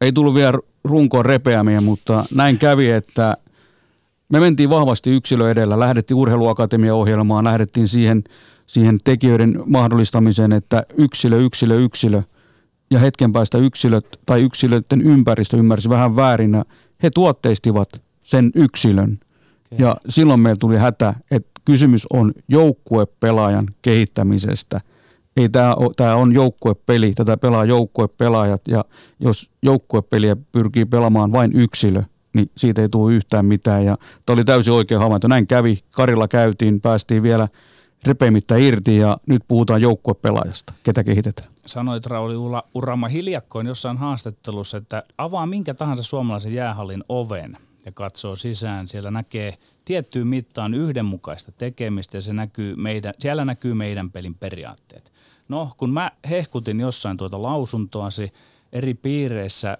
ei tullut vielä runkoon repeämiä, mutta näin kävi, että me mentiin vahvasti yksilö edellä. Lähdettiin urheiluakatemia-ohjelmaan, lähdettiin siihen, siihen tekijöiden mahdollistamiseen, että yksilö, yksilö, yksilö. Ja hetken päästä yksilöt tai yksilöiden ympäristö ymmärsi vähän väärin. He tuotteistivat sen yksilön. Okay. Ja silloin meillä tuli hätä, että kysymys on joukkuepelaajan kehittämisestä. Ei tämä, ole, tämä on joukkuepeli, tätä pelaa joukkuepelaajat ja jos joukkuepeliä pyrkii pelaamaan vain yksilö, niin siitä ei tule yhtään mitään. Ja tämä oli täysin oikea havainto. Näin kävi, Karilla käytiin, päästiin vielä repeämittä irti ja nyt puhutaan joukkuepelaajasta, ketä kehitetään. Sanoit Rauli Urama hiljakkoin jossain haastattelussa, että avaa minkä tahansa suomalaisen jäähallin oven ja katsoo sisään. Siellä näkee tiettyyn mittaan yhdenmukaista tekemistä ja se näkyy meidän, siellä näkyy meidän pelin periaatteet. No, kun mä hehkutin jossain tuota lausuntoasi eri piireissä,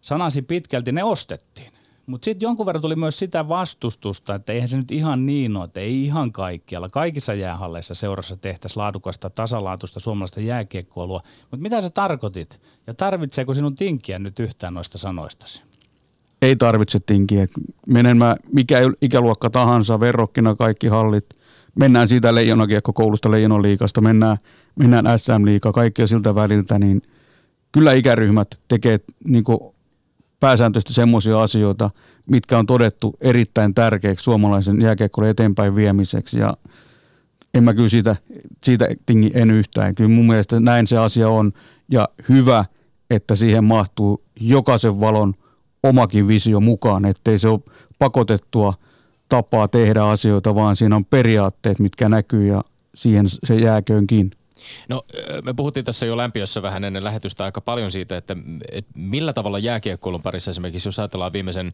sanasi pitkälti ne ostettiin. Mutta sitten jonkun verran tuli myös sitä vastustusta, että eihän se nyt ihan niin ole, että ei ihan kaikkialla. Kaikissa jäähalleissa seurassa tehtäisiin laadukasta, tasalaatuista suomalaista jääkiekkoilua. Mutta mitä sä tarkoitit? Ja tarvitseeko sinun tinkiä nyt yhtään noista sanoistasi? ei tarvitse tinkiä. Menen mä mikä ikäluokka tahansa, verrokkina kaikki hallit. Mennään siitä leijonakiekkokoulusta, leijonaliikasta, mennään, mennään SM-liiga, kaikkea siltä väliltä, niin kyllä ikäryhmät tekee niin pääsääntöisesti semmoisia asioita, mitkä on todettu erittäin tärkeäksi suomalaisen jääkiekkoille eteenpäin viemiseksi ja en mä kyllä siitä, siitä tingi en yhtään. Kyllä mun mielestä näin se asia on ja hyvä, että siihen mahtuu jokaisen valon omakin visio mukaan, ettei se ole pakotettua tapaa tehdä asioita, vaan siinä on periaatteet, mitkä näkyy ja siihen se jääköönkin. No me puhuttiin tässä jo lämpiössä vähän ennen lähetystä aika paljon siitä, että, että millä tavalla jääkiekkoilun parissa esimerkiksi, jos ajatellaan viimeisen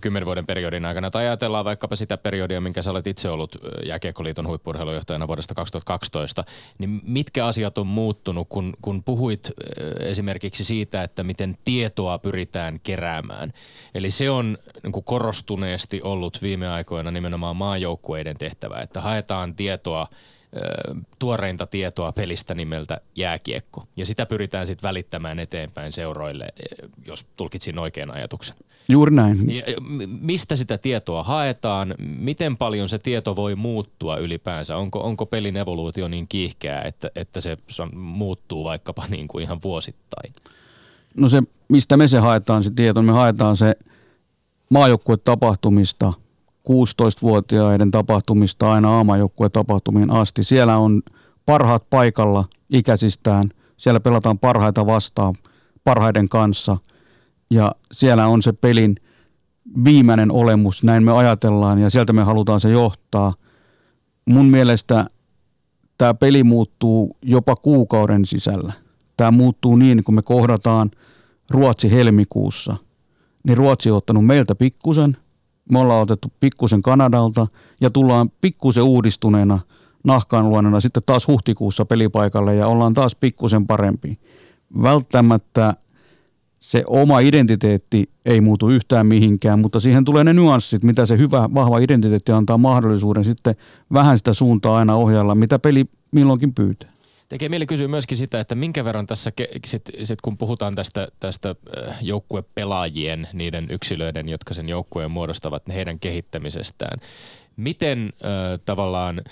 kymmenen vuoden periodin aikana, tai ajatellaan vaikkapa sitä periodia, minkä sä olet itse ollut Jääkiekkoliiton huippurheilujohtajana vuodesta 2012, niin mitkä asiat on muuttunut, kun, kun puhuit esimerkiksi siitä, että miten tietoa pyritään keräämään. Eli se on niin kuin korostuneesti ollut viime aikoina nimenomaan maajoukkueiden tehtävä, että haetaan tietoa – tuoreinta tietoa pelistä nimeltä jääkiekko. Ja sitä pyritään sitten välittämään eteenpäin seuroille, jos tulkitsin oikean ajatuksen. Juuri näin. Ja, mistä sitä tietoa haetaan? Miten paljon se tieto voi muuttua ylipäänsä? Onko, onko pelin evoluutio niin kiihkeää, että, että se muuttuu vaikkapa niin kuin ihan vuosittain? No se, mistä me se haetaan se tieto? Me haetaan se maajoukkuetapahtumista – 16-vuotiaiden tapahtumista aina aamajoukkueen tapahtumiin asti. Siellä on parhaat paikalla ikäisistään. Siellä pelataan parhaita vastaan parhaiden kanssa. Ja siellä on se pelin viimeinen olemus, näin me ajatellaan ja sieltä me halutaan se johtaa. Mun mielestä tämä peli muuttuu jopa kuukauden sisällä. Tämä muuttuu niin, kun me kohdataan Ruotsi helmikuussa, niin Ruotsi on ottanut meiltä pikkusen – me ollaan otettu pikkusen Kanadalta ja tullaan pikkusen uudistuneena nahkaan luonnolla sitten taas huhtikuussa pelipaikalle ja ollaan taas pikkusen parempi. Välttämättä se oma identiteetti ei muutu yhtään mihinkään, mutta siihen tulee ne nyanssit, mitä se hyvä, vahva identiteetti antaa mahdollisuuden sitten vähän sitä suuntaa aina ohjalla, mitä peli milloinkin pyytää. Tekee mieli kysyä myöskin sitä, että minkä verran tässä, sit, sit kun puhutaan tästä, tästä äh, joukkuepelaajien, niiden yksilöiden, jotka sen joukkueen muodostavat, heidän kehittämisestään, miten äh, tavallaan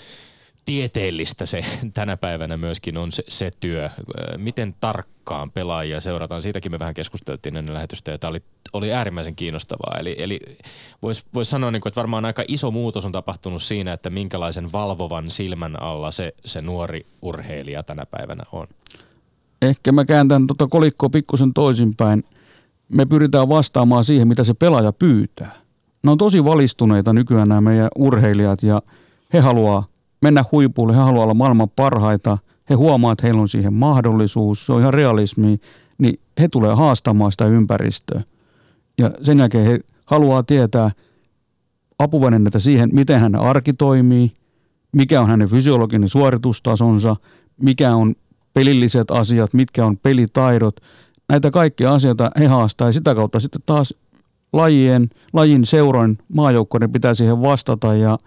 tieteellistä se tänä päivänä myöskin on se, se työ. Miten tarkkaan pelaajia seurataan? Siitäkin me vähän keskusteltiin ennen lähetystä ja tämä oli, oli äärimmäisen kiinnostavaa. Eli, eli voisi vois sanoa, niin kuin, että varmaan aika iso muutos on tapahtunut siinä, että minkälaisen valvovan silmän alla se, se nuori urheilija tänä päivänä on. Ehkä mä kääntän tuota kolikkoa pikkusen toisinpäin. Me pyritään vastaamaan siihen, mitä se pelaaja pyytää. Ne on tosi valistuneita nykyään nämä meidän urheilijat ja he haluaa mennä huipulle, he haluaa olla maailman parhaita, he huomaa, että heillä on siihen mahdollisuus, se on ihan realismi, niin he tulee haastamaan sitä ympäristöä. Ja sen jälkeen he haluaa tietää apuvälineitä siihen, miten hänen arki toimii, mikä on hänen fysiologinen suoritustasonsa, mikä on pelilliset asiat, mitkä on pelitaidot. Näitä kaikkia asioita he haastaa ja sitä kautta sitten taas lajien, lajin seuran maajoukkoiden pitää siihen vastata ja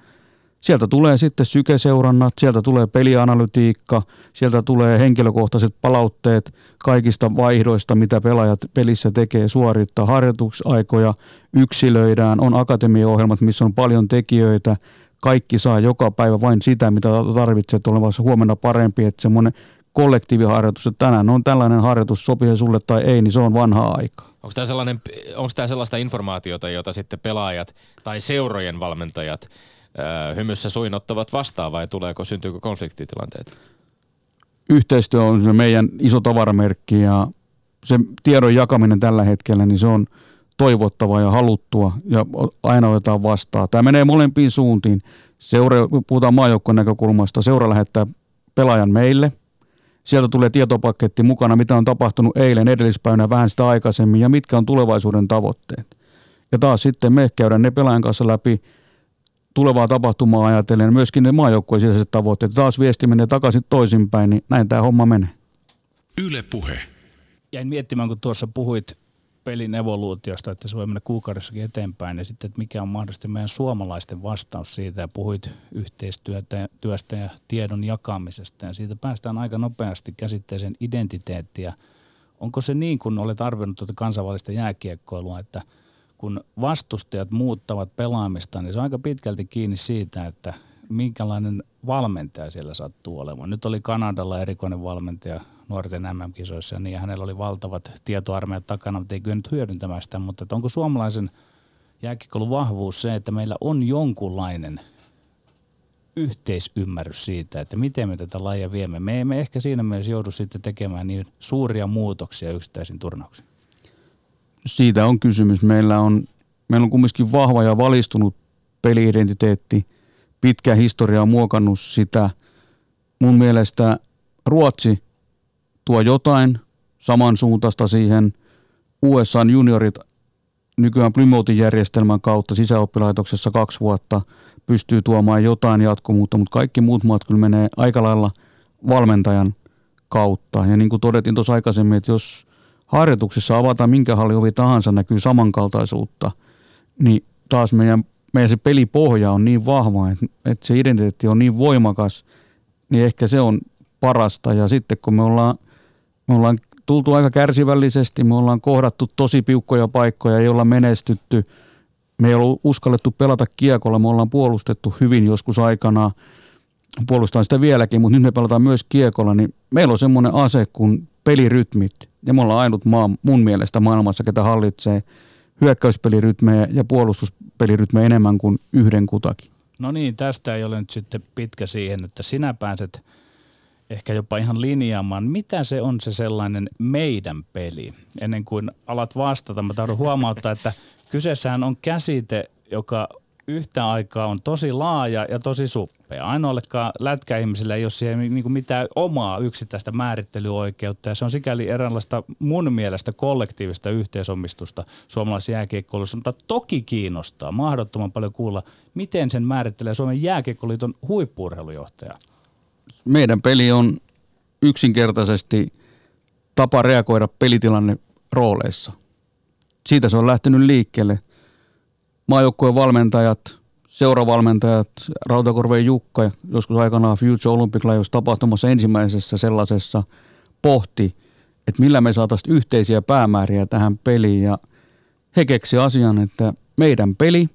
sieltä tulee sitten sykeseurannat, sieltä tulee pelianalytiikka, sieltä tulee henkilökohtaiset palautteet kaikista vaihdoista, mitä pelaajat pelissä tekee, suorittaa harjoitusaikoja, yksilöidään, on akatemiaohjelmat, missä on paljon tekijöitä, kaikki saa joka päivä vain sitä, mitä tarvitset olevassa huomenna parempi, että semmoinen kollektiiviharjoitus, että tänään on tällainen harjoitus, sopii sulle tai ei, niin se on vanhaa aikaa. Onko tämä, sellainen, onko tämä sellaista informaatiota, jota sitten pelaajat tai seurojen valmentajat hymyssä suin ottavat vastaan vai tuleeko, syntyykö konfliktitilanteita? Yhteistyö on se meidän iso tavaramerkki ja se tiedon jakaminen tällä hetkellä, niin se on toivottavaa ja haluttua ja aina otetaan vastaan. Tämä menee molempiin suuntiin. Seura, puhutaan maajoukkojen näkökulmasta, seura lähettää pelaajan meille – Sieltä tulee tietopaketti mukana, mitä on tapahtunut eilen, edellispäivänä, vähän sitä aikaisemmin ja mitkä on tulevaisuuden tavoitteet. Ja taas sitten me käydään ne pelaajan kanssa läpi tulevaa tapahtumaa ajatellen, myöskin ne maajoukkojen sisäiset tavoitteet. Taas viesti menee takaisin toisinpäin, niin näin tämä homma menee. Yle Puhe. Jäin miettimään, kun tuossa puhuit pelin evoluutiosta, että se voi mennä kuukaudessakin eteenpäin ja sitten, että mikä on mahdollisesti meidän suomalaisten vastaus siitä ja puhuit yhteistyöstä työstä ja tiedon jakamisesta ja siitä päästään aika nopeasti käsitteeseen identiteettiä. Onko se niin, kun olet arvioinut tuota kansainvälistä jääkiekkoilua, että kun vastustajat muuttavat pelaamista, niin se on aika pitkälti kiinni siitä, että minkälainen valmentaja siellä sattuu olemaan. Nyt oli Kanadalla erikoinen valmentaja nuorten MM-kisoissa, niin hänellä oli valtavat tietoarmeijat takana, mutta ei kyennyt hyödyntämään sitä. Mutta onko suomalaisen jääkiekkoilun vahvuus se, että meillä on jonkunlainen yhteisymmärrys siitä, että miten me tätä lajia viemme. Me emme ehkä siinä mielessä joudu sitten tekemään niin suuria muutoksia yksittäisiin turnauksiin. Siitä on kysymys. Meillä on, meillä on kumminkin vahva ja valistunut peliidentiteetti. Pitkä historia on muokannut sitä. Mun mielestä Ruotsi tuo jotain samansuuntaista siihen. USA juniorit nykyään Plymoutin järjestelmän kautta sisäoppilaitoksessa kaksi vuotta pystyy tuomaan jotain jatkomuutta, mutta kaikki muut maat kyllä menee aika lailla valmentajan kautta. Ja niin kuin todettiin tuossa aikaisemmin, että jos harjoituksissa avataan minkä halli ovi tahansa, näkyy samankaltaisuutta, niin taas meidän, meidän se pelipohja on niin vahva, että, että se identiteetti on niin voimakas, niin ehkä se on parasta. Ja sitten kun me ollaan – me ollaan tultu aika kärsivällisesti, me ollaan kohdattu tosi piukkoja paikkoja, ei olla menestytty. Me ei ollut uskallettu pelata kiekolla, me ollaan puolustettu hyvin joskus aikana. Puolustan sitä vieläkin, mutta nyt me pelataan myös kiekolla, niin meillä on semmoinen ase kuin pelirytmit. Ja me ollaan ainut maa mun mielestä maailmassa, ketä hallitsee hyökkäyspelirytmejä ja puolustuspelirytmejä enemmän kuin yhden kutakin. No niin, tästä ei ole nyt sitten pitkä siihen, että sinä pääset – ehkä jopa ihan linjaamaan, mitä se on se sellainen meidän peli. Ennen kuin alat vastata, mä tahdon huomauttaa, että kyseessähän on käsite, joka yhtä aikaa on tosi laaja ja tosi suppea. Ainoallekaan lätkäihmisillä ei ole siihen niin kuin mitään omaa yksittäistä määrittelyoikeutta ja se on sikäli eräänlaista mun mielestä kollektiivista yhteisomistusta suomalaisessa jääkiekkoilussa, mutta toki kiinnostaa mahdottoman paljon kuulla, miten sen määrittelee Suomen jääkiekkoliiton huippuurheilujohtaja – meidän peli on yksinkertaisesti tapa reagoida pelitilanne rooleissa. Siitä se on lähtenyt liikkeelle. Maajoukkueen valmentajat, seuravalmentajat, Rautakorveen Jukka, joskus aikanaan Future Olympic Lions tapahtumassa ensimmäisessä sellaisessa pohti, että millä me saataisiin yhteisiä päämääriä tähän peliin. Ja he keksi asian, että meidän peli,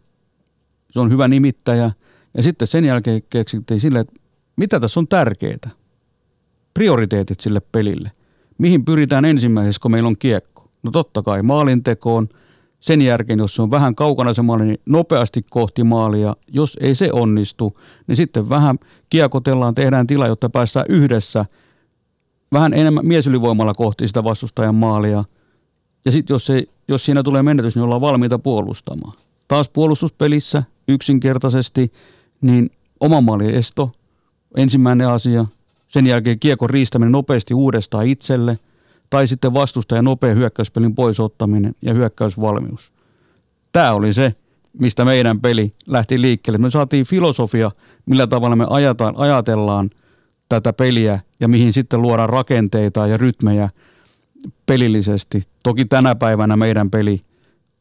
se on hyvä nimittäjä. Ja sitten sen jälkeen keksittiin sille, että mitä tässä on tärkeää? Prioriteetit sille pelille. Mihin pyritään ensimmäisessä, kun meillä on kiekko? No totta kai maalintekoon. Sen jälkeen, jos se on vähän kaukana se maali, niin nopeasti kohti maalia. Jos ei se onnistu, niin sitten vähän kiekotellaan, tehdään tila, jotta päästään yhdessä vähän enemmän miesylivoimalla kohti sitä vastustajan maalia. Ja sitten jos, jos siinä tulee menetys, niin ollaan valmiita puolustamaan. Taas puolustuspelissä yksinkertaisesti, niin oma maali esto, ensimmäinen asia. Sen jälkeen kiekon riistäminen nopeasti uudestaan itselle. Tai sitten vastustajan nopea hyökkäyspelin pois ottaminen ja hyökkäysvalmius. tämä oli se, mistä meidän peli lähti liikkeelle. Me saatiin filosofia, millä tavalla me ajataan, ajatellaan tätä peliä ja mihin sitten luodaan rakenteita ja rytmejä pelillisesti. Toki tänä päivänä meidän peli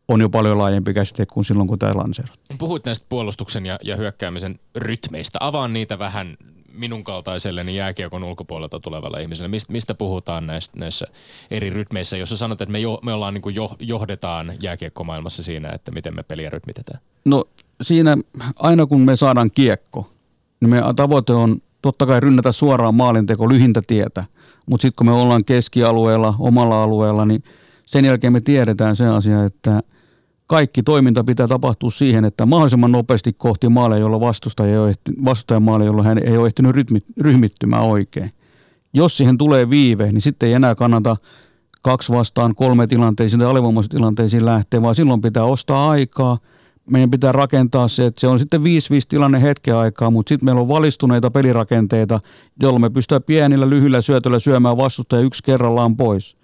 on jo paljon laajempi käsite kuin silloin, kun tämä lanseerattiin. Puhuit näistä puolustuksen ja, ja hyökkäämisen rytmeistä. Avaan niitä vähän minun kaltaiselleni jääkiekon ulkopuolelta tulevalle ihmiselle. Mist, mistä puhutaan näistä, näissä eri rytmeissä, jos sanot, että me, jo, me ollaan niin kuin jo, johdetaan jääkiekkomaailmassa siinä, että miten me peliä rytmitetään? No siinä aina kun me saadaan kiekko, niin meidän tavoite on totta kai rynnätä suoraan maalinteko lyhintä tietä. Mutta sitten kun me ollaan keskialueella, omalla alueella, niin sen jälkeen me tiedetään se asia, että – kaikki toiminta pitää tapahtua siihen, että mahdollisimman nopeasti kohti maaleja, jolla vastustaja, ei ole ehti, vastustajan maali, jolla hän ei ole ehtinyt rytmi, ryhmittymään oikein. Jos siihen tulee viive, niin sitten ei enää kannata kaksi vastaan kolme tilanteisiin tai alivoimaisiin lähteä, vaan silloin pitää ostaa aikaa. Meidän pitää rakentaa se, että se on sitten 5-5 tilanne hetken aikaa, mutta sitten meillä on valistuneita pelirakenteita, jolloin me pystytään pienillä lyhyillä syötöillä syömään vastustaja yksi kerrallaan pois.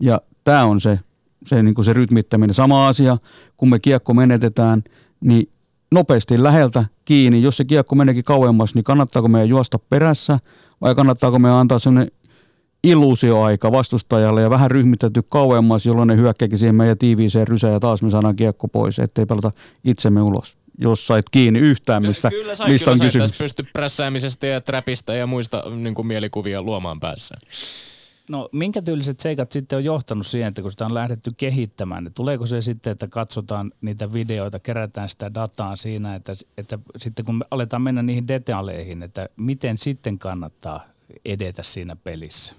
Ja tämä on se se, niin kuin se rytmittäminen. Sama asia, kun me kiekko menetetään, niin nopeasti läheltä kiinni. Jos se kiekko meneekin kauemmas, niin kannattaako meidän juosta perässä vai kannattaako meidän antaa sellainen illuusioaika vastustajalle ja vähän ryhmitetty kauemmas, jolloin ne hyökkääkin siihen meidän tiiviiseen rysään ja taas me saadaan kiekko pois, ettei pelata itsemme ulos jos sait kiinni yhtään, mistä, kyllä sai, mistä kyllä on kysymys. pysty prässäämisestä ja trapista ja muista niin kuin mielikuvia luomaan päässä. No minkä tyyliset seikat sitten on johtanut siihen, että kun sitä on lähdetty kehittämään, niin tuleeko se sitten, että katsotaan niitä videoita, kerätään sitä dataa siinä, että, että sitten kun me aletaan mennä niihin detaileihin, että miten sitten kannattaa edetä siinä pelissä?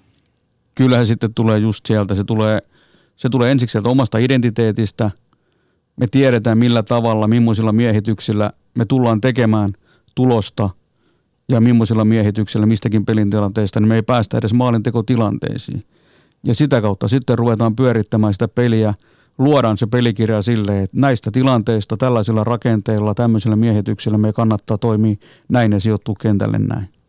Kyllähän sitten tulee just sieltä, se tulee, se tulee ensiksi sieltä omasta identiteetistä. Me tiedetään millä tavalla, millaisilla miehityksillä me tullaan tekemään tulosta – ja millaisilla miehityksillä mistäkin pelin tilanteesta, niin me ei päästä edes maalintekotilanteisiin. Ja sitä kautta sitten ruvetaan pyörittämään sitä peliä, luodaan se pelikirja silleen, että näistä tilanteista, tällaisilla rakenteilla, tämmöisillä miehityksillä me kannattaa toimia näin ja sijoittua kentälle näin.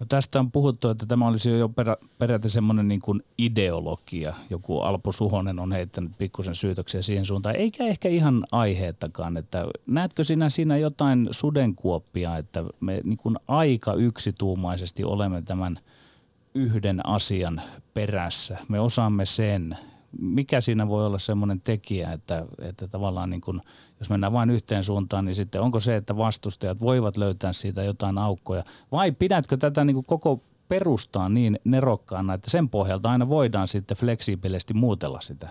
No tästä on puhuttu, että tämä olisi jo perä, periaatteessa semmoinen niin kuin ideologia. Joku Alpo Suhonen on heittänyt pikkusen syytöksiä siihen suuntaan, eikä ehkä ihan aiheettakaan. Että näetkö sinä siinä jotain sudenkuoppia, että me niin kuin aika yksituumaisesti olemme tämän yhden asian perässä. Me osaamme sen. Mikä siinä voi olla semmoinen tekijä, että, että tavallaan niin kuin – jos mennään vain yhteen suuntaan, niin sitten onko se, että vastustajat voivat löytää siitä jotain aukkoja, vai pidätkö tätä niin kuin koko perustaa niin nerokkaana, että sen pohjalta aina voidaan sitten fleksiibisesti muutella sitä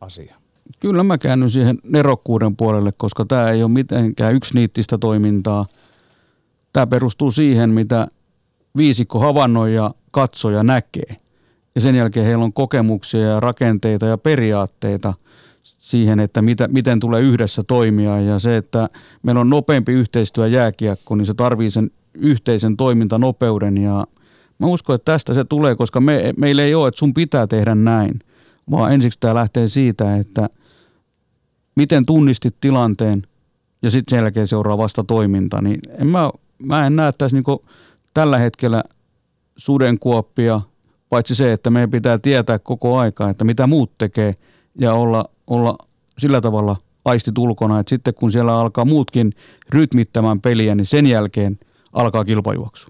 asiaa? Kyllä mä käännyn siihen nerokkuuden puolelle, koska tämä ei ole mitenkään niittistä toimintaa. Tämä perustuu siihen, mitä viisikko havainnoi ja katsoja näkee. Ja sen jälkeen heillä on kokemuksia ja rakenteita ja periaatteita – siihen, että mitä, miten tulee yhdessä toimia. Ja se, että meillä on nopeampi yhteistyö jääkiekko, niin se tarvii sen yhteisen toimintanopeuden. Ja mä uskon, että tästä se tulee, koska me, meillä ei ole, että sun pitää tehdä näin, vaan ensiksi tämä lähtee siitä, että miten tunnistit tilanteen ja sitten sen jälkeen seuraa vasta toiminta, niin en mä, mä en näe tässä niin tällä hetkellä sudenkuoppia, paitsi se, että meidän pitää tietää koko aika, että mitä muut tekee ja olla olla sillä tavalla aistit ulkona, että sitten kun siellä alkaa muutkin rytmittämään peliä, niin sen jälkeen alkaa kilpajuoksu.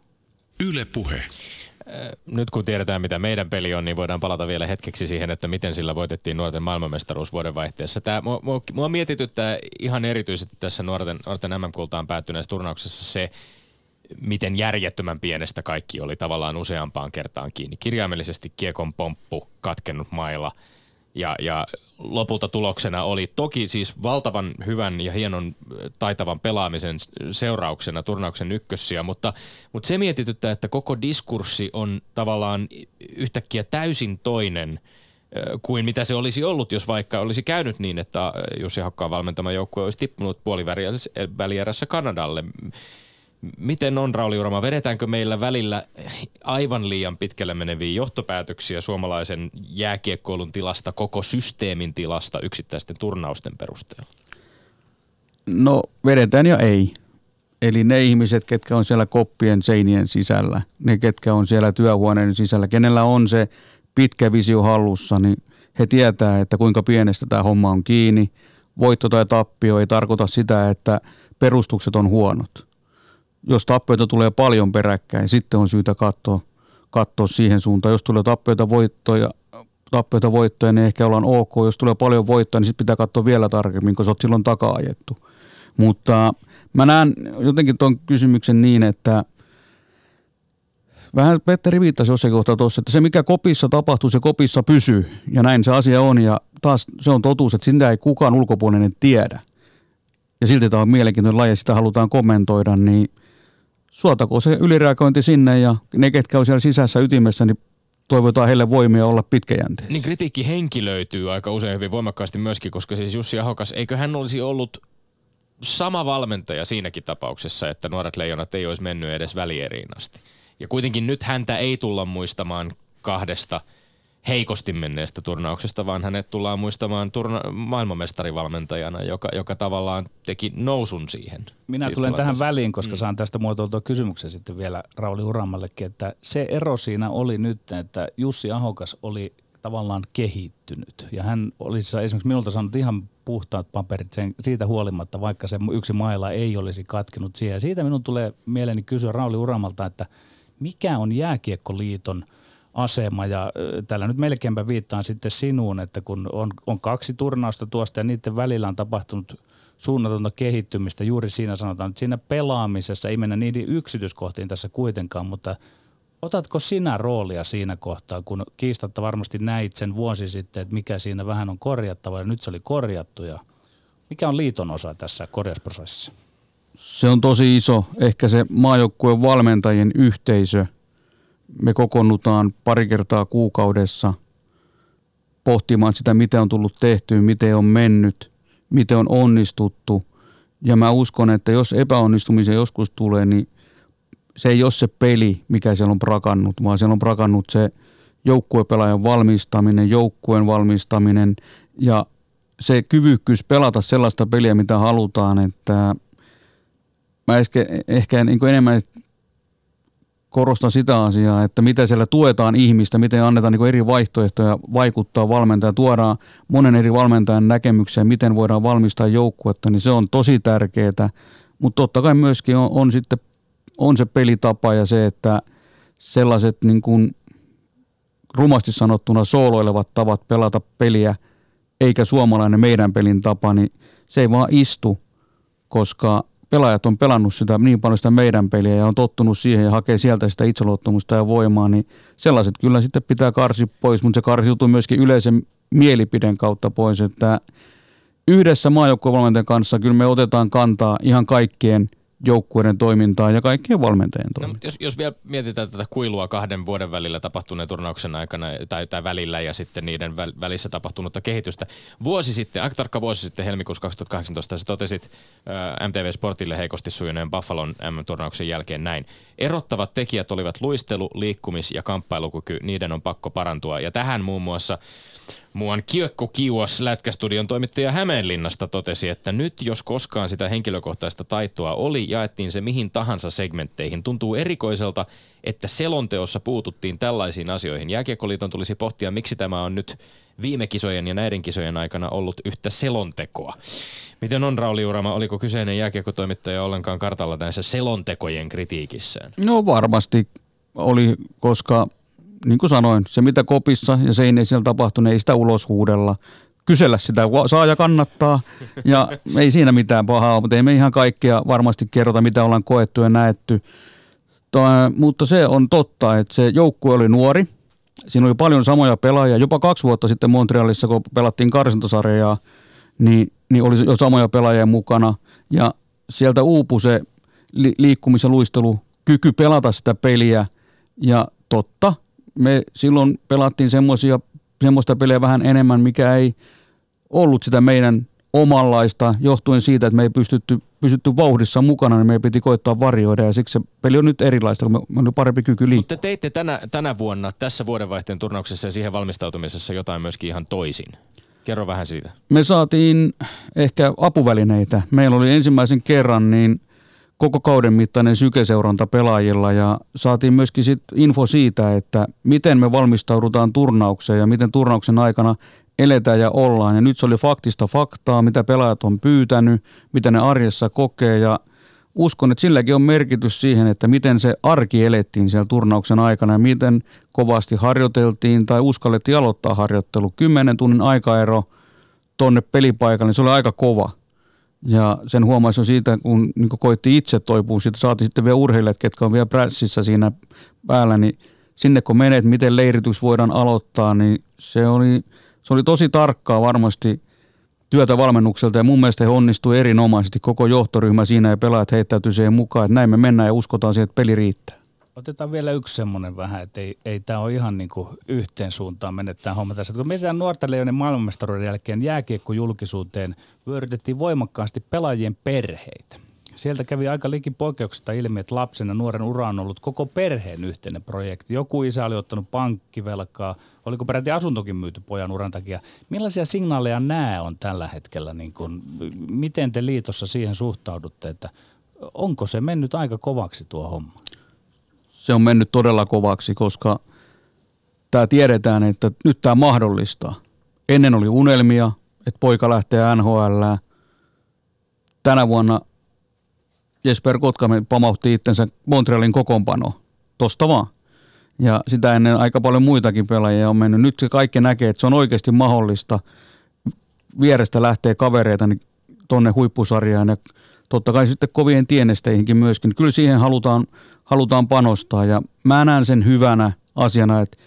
Yle puhe. Äh, nyt kun tiedetään, mitä meidän peli on, niin voidaan palata vielä hetkeksi siihen, että miten sillä voitettiin nuorten maailmanmestaruus vuoden vaihteessa. Tämä, mua, mua, mua mietityttää ihan erityisesti tässä nuorten, nuorten MM-kultaan päättyneessä turnauksessa se, miten järjettömän pienestä kaikki oli tavallaan useampaan kertaan kiinni. Kirjaimellisesti kiekon pomppu, katkennut maila – ja, ja lopulta tuloksena oli toki siis valtavan hyvän ja hienon taitavan pelaamisen seurauksena turnauksen ykkössiä, mutta, mutta se mietityttää, että koko diskurssi on tavallaan yhtäkkiä täysin toinen kuin mitä se olisi ollut, jos vaikka olisi käynyt niin, että Jussi Hakkaan valmentama joukkue olisi tippunut puolivälierässä Kanadalle. Miten on, Rauli Urama, vedetäänkö meillä välillä aivan liian pitkälle meneviä johtopäätöksiä suomalaisen jääkiekkoilun tilasta, koko systeemin tilasta yksittäisten turnausten perusteella? No vedetään ja ei. Eli ne ihmiset, ketkä on siellä koppien seinien sisällä, ne ketkä on siellä työhuoneen sisällä, kenellä on se pitkä visio hallussa, niin he tietää, että kuinka pienestä tämä homma on kiinni. voitto tai tappio ei tarkoita sitä, että perustukset on huonot. Jos tappioita tulee paljon peräkkäin, sitten on syytä katsoa, katsoa siihen suuntaan. Jos tulee tappioita voittoja, tappioita voittoja, niin ehkä ollaan ok. Jos tulee paljon voittoja, niin sitten pitää katsoa vielä tarkemmin, koska sä oot silloin taka-ajettu. Mutta mä näen jotenkin tuon kysymyksen niin, että vähän Petteri viittasi jossain kohtaa tuossa, että se mikä kopissa tapahtuu, se kopissa pysyy. Ja näin se asia on. Ja taas se on totuus, että sitä ei kukaan ulkopuolinen tiedä. Ja silti tämä on mielenkiintoinen laji sitä halutaan kommentoida, niin suotako se ylireagointi sinne ja ne, ketkä on siellä sisässä ytimessä, niin toivotaan heille voimia olla pitkäjänteisiä. Niin kritiikki henkilöityy aika usein hyvin voimakkaasti myöskin, koska siis Jussi Ahokas, eikö hän olisi ollut sama valmentaja siinäkin tapauksessa, että nuoret leijonat ei olisi mennyt edes välieriin asti. Ja kuitenkin nyt häntä ei tulla muistamaan kahdesta heikosti menneestä turnauksesta, vaan hänet tullaan muistamaan turna- maailmanmestarivalmentajana, joka, joka tavallaan teki nousun siihen. Minä Siis tulen tähän väliin, koska mm. saan tästä muotoiltua kysymyksen sitten vielä Rauli Uramallekin, että se ero siinä oli nyt, että Jussi Ahokas oli tavallaan kehittynyt. Ja hän olisi esimerkiksi minulta saanut ihan puhtaat paperit sen, siitä huolimatta, vaikka se yksi maila ei olisi katkenut siihen. Ja siitä minun tulee mieleeni kysyä Rauli Uramalta, että mikä on Jääkiekkoliiton asema ja ö, tällä nyt melkeinpä viittaan sitten sinuun, että kun on, on kaksi turnausta tuosta ja niiden välillä on tapahtunut suunnatonta kehittymistä juuri siinä sanotaan, että siinä pelaamisessa ei mennä niiden yksityiskohtiin tässä kuitenkaan, mutta otatko sinä roolia siinä kohtaa, kun kiistatta varmasti näit sen vuosi sitten, että mikä siinä vähän on korjattava ja nyt se oli korjattu ja mikä on liiton osa tässä korjausprosessissa? Se on tosi iso. Ehkä se maajoukkueen valmentajien yhteisö. Me kokoonnutaan pari kertaa kuukaudessa pohtimaan sitä, miten on tullut tehtyä, miten on mennyt, miten on onnistuttu. Ja mä uskon, että jos epäonnistumisia joskus tulee, niin se ei ole se peli, mikä siellä on prakannut, vaan siellä on prakannut se joukkuepelaajan valmistaminen, joukkueen valmistaminen ja se kyvykkyys pelata sellaista peliä, mitä halutaan, että mä ehkä, ehkä niin enemmän korostan sitä asiaa, että miten siellä tuetaan ihmistä, miten annetaan niin eri vaihtoehtoja vaikuttaa valmentaja, tuodaan monen eri valmentajan näkemyksiä, miten voidaan valmistaa joukkuetta, niin se on tosi tärkeää. Mutta totta kai myöskin on, on sitten on se pelitapa ja se, että sellaiset niin kuin rumasti sanottuna sooloilevat tavat pelata peliä, eikä suomalainen meidän pelin tapa, niin se ei vaan istu, koska pelaajat on pelannut sitä niin paljon sitä meidän peliä ja on tottunut siihen ja hakee sieltä sitä itseluottamusta ja voimaa, niin sellaiset kyllä sitten pitää karsi pois, mutta se karsiutuu myöskin yleisen mielipiden kautta pois, että yhdessä maajoukkuevalmentajan kanssa kyllä me otetaan kantaa ihan kaikkien joukkueiden toimintaa ja kaikkien valmentajien No, toimintaa. mutta jos, jos vielä mietitään tätä kuilua kahden vuoden välillä tapahtuneen turnauksen aikana tai, tai välillä ja sitten niiden väl, välissä tapahtunutta kehitystä. Vuosi sitten, aika tarkka vuosi sitten helmikuussa 2018 sä totesit ää, MTV Sportille heikosti sujuneen Buffalon M-turnauksen jälkeen näin. Erottavat tekijät olivat luistelu, liikkumis- ja kamppailukyky, niiden on pakko parantua. Ja tähän muun muassa Muuan Kiekko Kiuas Lätkästudion toimittaja Hämeenlinnasta totesi, että nyt jos koskaan sitä henkilökohtaista taitoa oli, jaettiin se mihin tahansa segmentteihin. Tuntuu erikoiselta, että selonteossa puututtiin tällaisiin asioihin. Jääkiekkoliiton tulisi pohtia, miksi tämä on nyt viime kisojen ja näiden kisojen aikana ollut yhtä selontekoa. Miten on Rauli Urama, oliko kyseinen jääkiekkotoimittaja ollenkaan kartalla näissä selontekojen kritiikissään? No varmasti oli, koska niin kuin sanoin, se mitä kopissa ja seineissä siellä tapahtunut, ei sitä ulos huudella. Kysellä sitä saa ja kannattaa ja ei siinä mitään pahaa, mutta ei me ihan kaikkea varmasti kerrota, mitä ollaan koettu ja näetty. Toi, mutta se on totta, että se joukkue oli nuori. Siinä oli paljon samoja pelaajia. Jopa kaksi vuotta sitten Montrealissa, kun pelattiin karsintasarjaa, niin, niin oli jo samoja pelaajia mukana. Ja sieltä uupui se li- liikkumis- ja luistelu, kyky pelata sitä peliä. Ja totta, me silloin pelattiin semmoisia, semmoista peliä vähän enemmän, mikä ei ollut sitä meidän omanlaista, johtuen siitä, että me ei pystytty, pystytty vauhdissa mukana, niin meidän piti koittaa varjoida, ja siksi se peli on nyt erilaista, kun me on parempi kyky liikkua. Mutta te teitte tänä, tänä vuonna tässä vuodenvaihteen turnauksessa ja siihen valmistautumisessa jotain myöskin ihan toisin. Kerro vähän siitä. Me saatiin ehkä apuvälineitä. Meillä oli ensimmäisen kerran niin koko kauden mittainen sykeseuranta pelaajilla ja saatiin myöskin sit info siitä, että miten me valmistaudutaan turnaukseen ja miten turnauksen aikana eletään ja ollaan. Ja nyt se oli faktista faktaa, mitä pelaajat on pyytänyt, mitä ne arjessa kokee ja uskon, että silläkin on merkitys siihen, että miten se arki elettiin siellä turnauksen aikana ja miten kovasti harjoiteltiin tai uskallettiin aloittaa harjoittelu. Kymmenen tunnin aikaero tonne pelipaikalle, niin se oli aika kova. Ja sen huomasi jo siitä, kun niin koitti itse toipua, siitä saatiin sitten vielä urheilijat, ketkä on vielä prässissä siinä päällä, niin sinne kun menet, miten leiritys voidaan aloittaa, niin se oli, se oli tosi tarkkaa varmasti työtä valmennukselta ja mun mielestä he onnistuivat erinomaisesti koko johtoryhmä siinä ja pelaajat heittäytyi siihen mukaan, että näin me mennään ja uskotaan siihen, että peli riittää. Otetaan vielä yksi semmoinen vähän, että ei, ei tämä ole ihan niin kuin yhteen suuntaan mennyt tämä homma tässä. Kun mietitään nuorten leijonen maailmanmestaruuden jälkeen jääkiekkojulkisuuteen, vyörytettiin voimakkaasti pelaajien perheitä. Sieltä kävi aika liki poikkeuksesta ilmi, että lapsen ja nuoren ura on ollut koko perheen yhteinen projekti. Joku isä oli ottanut pankkivelkaa, oliko peräti asuntokin myyty pojan uran takia. Millaisia signaaleja nämä on tällä hetkellä? Niin kun, miten te liitossa siihen suhtaudutte, että onko se mennyt aika kovaksi tuo homma? Se on mennyt todella kovaksi, koska tämä tiedetään, että nyt tämä mahdollistaa. Ennen oli unelmia, että poika lähtee NHL. Tänä vuonna – Jesper Kotkamen pamautti itsensä Montrealin kokoonpano. Tosta vaan. Ja sitä ennen aika paljon muitakin pelaajia on mennyt. Nyt se kaikki näkee, että se on oikeasti mahdollista. Vierestä lähtee kavereita niin tonne huippusarjaan ja totta kai sitten kovien tienesteihinkin myöskin. Kyllä siihen halutaan, halutaan panostaa ja mä näen sen hyvänä asiana, että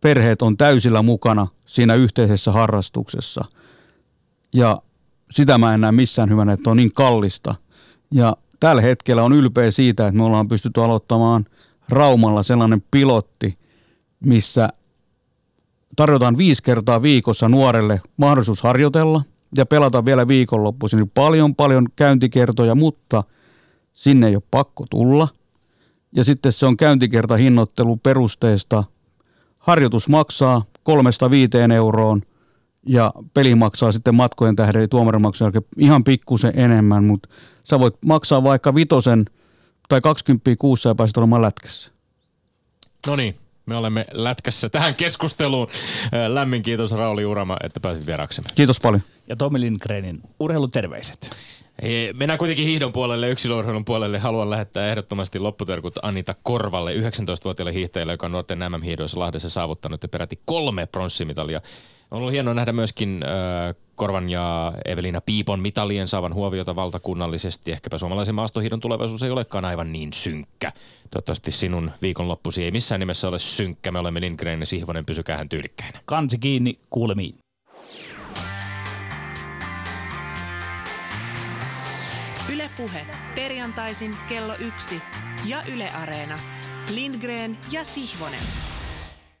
perheet on täysillä mukana siinä yhteisessä harrastuksessa. Ja sitä mä en näe missään hyvänä, että on niin kallista. Ja tällä hetkellä on ylpeä siitä, että me ollaan pystytty aloittamaan Raumalla sellainen pilotti, missä tarjotaan viisi kertaa viikossa nuorelle mahdollisuus harjoitella ja pelata vielä viikonloppuisin. Niin paljon, paljon käyntikertoja, mutta sinne ei ole pakko tulla. Ja sitten se on käyntikerta hinnoittelu perusteesta. Harjoitus maksaa kolmesta viiteen euroon – ja peli maksaa sitten matkojen tähden tuomarimaksun jälkeen ihan pikkusen enemmän, mutta sä voit maksaa vaikka vitosen tai 20 kuussa ja pääset olemaan lätkässä. No niin, me olemme lätkässä tähän keskusteluun. Lämmin kiitos Rauli Urama, että pääsit vieraksemme. Kiitos paljon. Ja Tomi Lindgrenin urheiluterveiset. Mennään kuitenkin hiihdon puolelle, yksilöurheilun puolelle. Haluan lähettää ehdottomasti lopputerkut Anita Korvalle, 19-vuotiaalle hiihtäjälle, joka on nuorten MM-hiihdoissa Lahdessa saavuttanut ja peräti kolme pronssimitalia on ollut hienoa nähdä myöskin äh, Korvan ja Evelina Piipon mitalien saavan huomiota valtakunnallisesti. Ehkäpä suomalaisen maastohiidon tulevaisuus ei olekaan aivan niin synkkä. Toivottavasti sinun viikonloppusi ei missään nimessä ole synkkä. Me olemme Lindgren ja Sihvonen, pysykäähän tyylikkäinä. Kansi kiinni, kuulemiin. Ylepuhe perjantaisin kello yksi ja Yle Areena. Lindgren ja Sihvonen.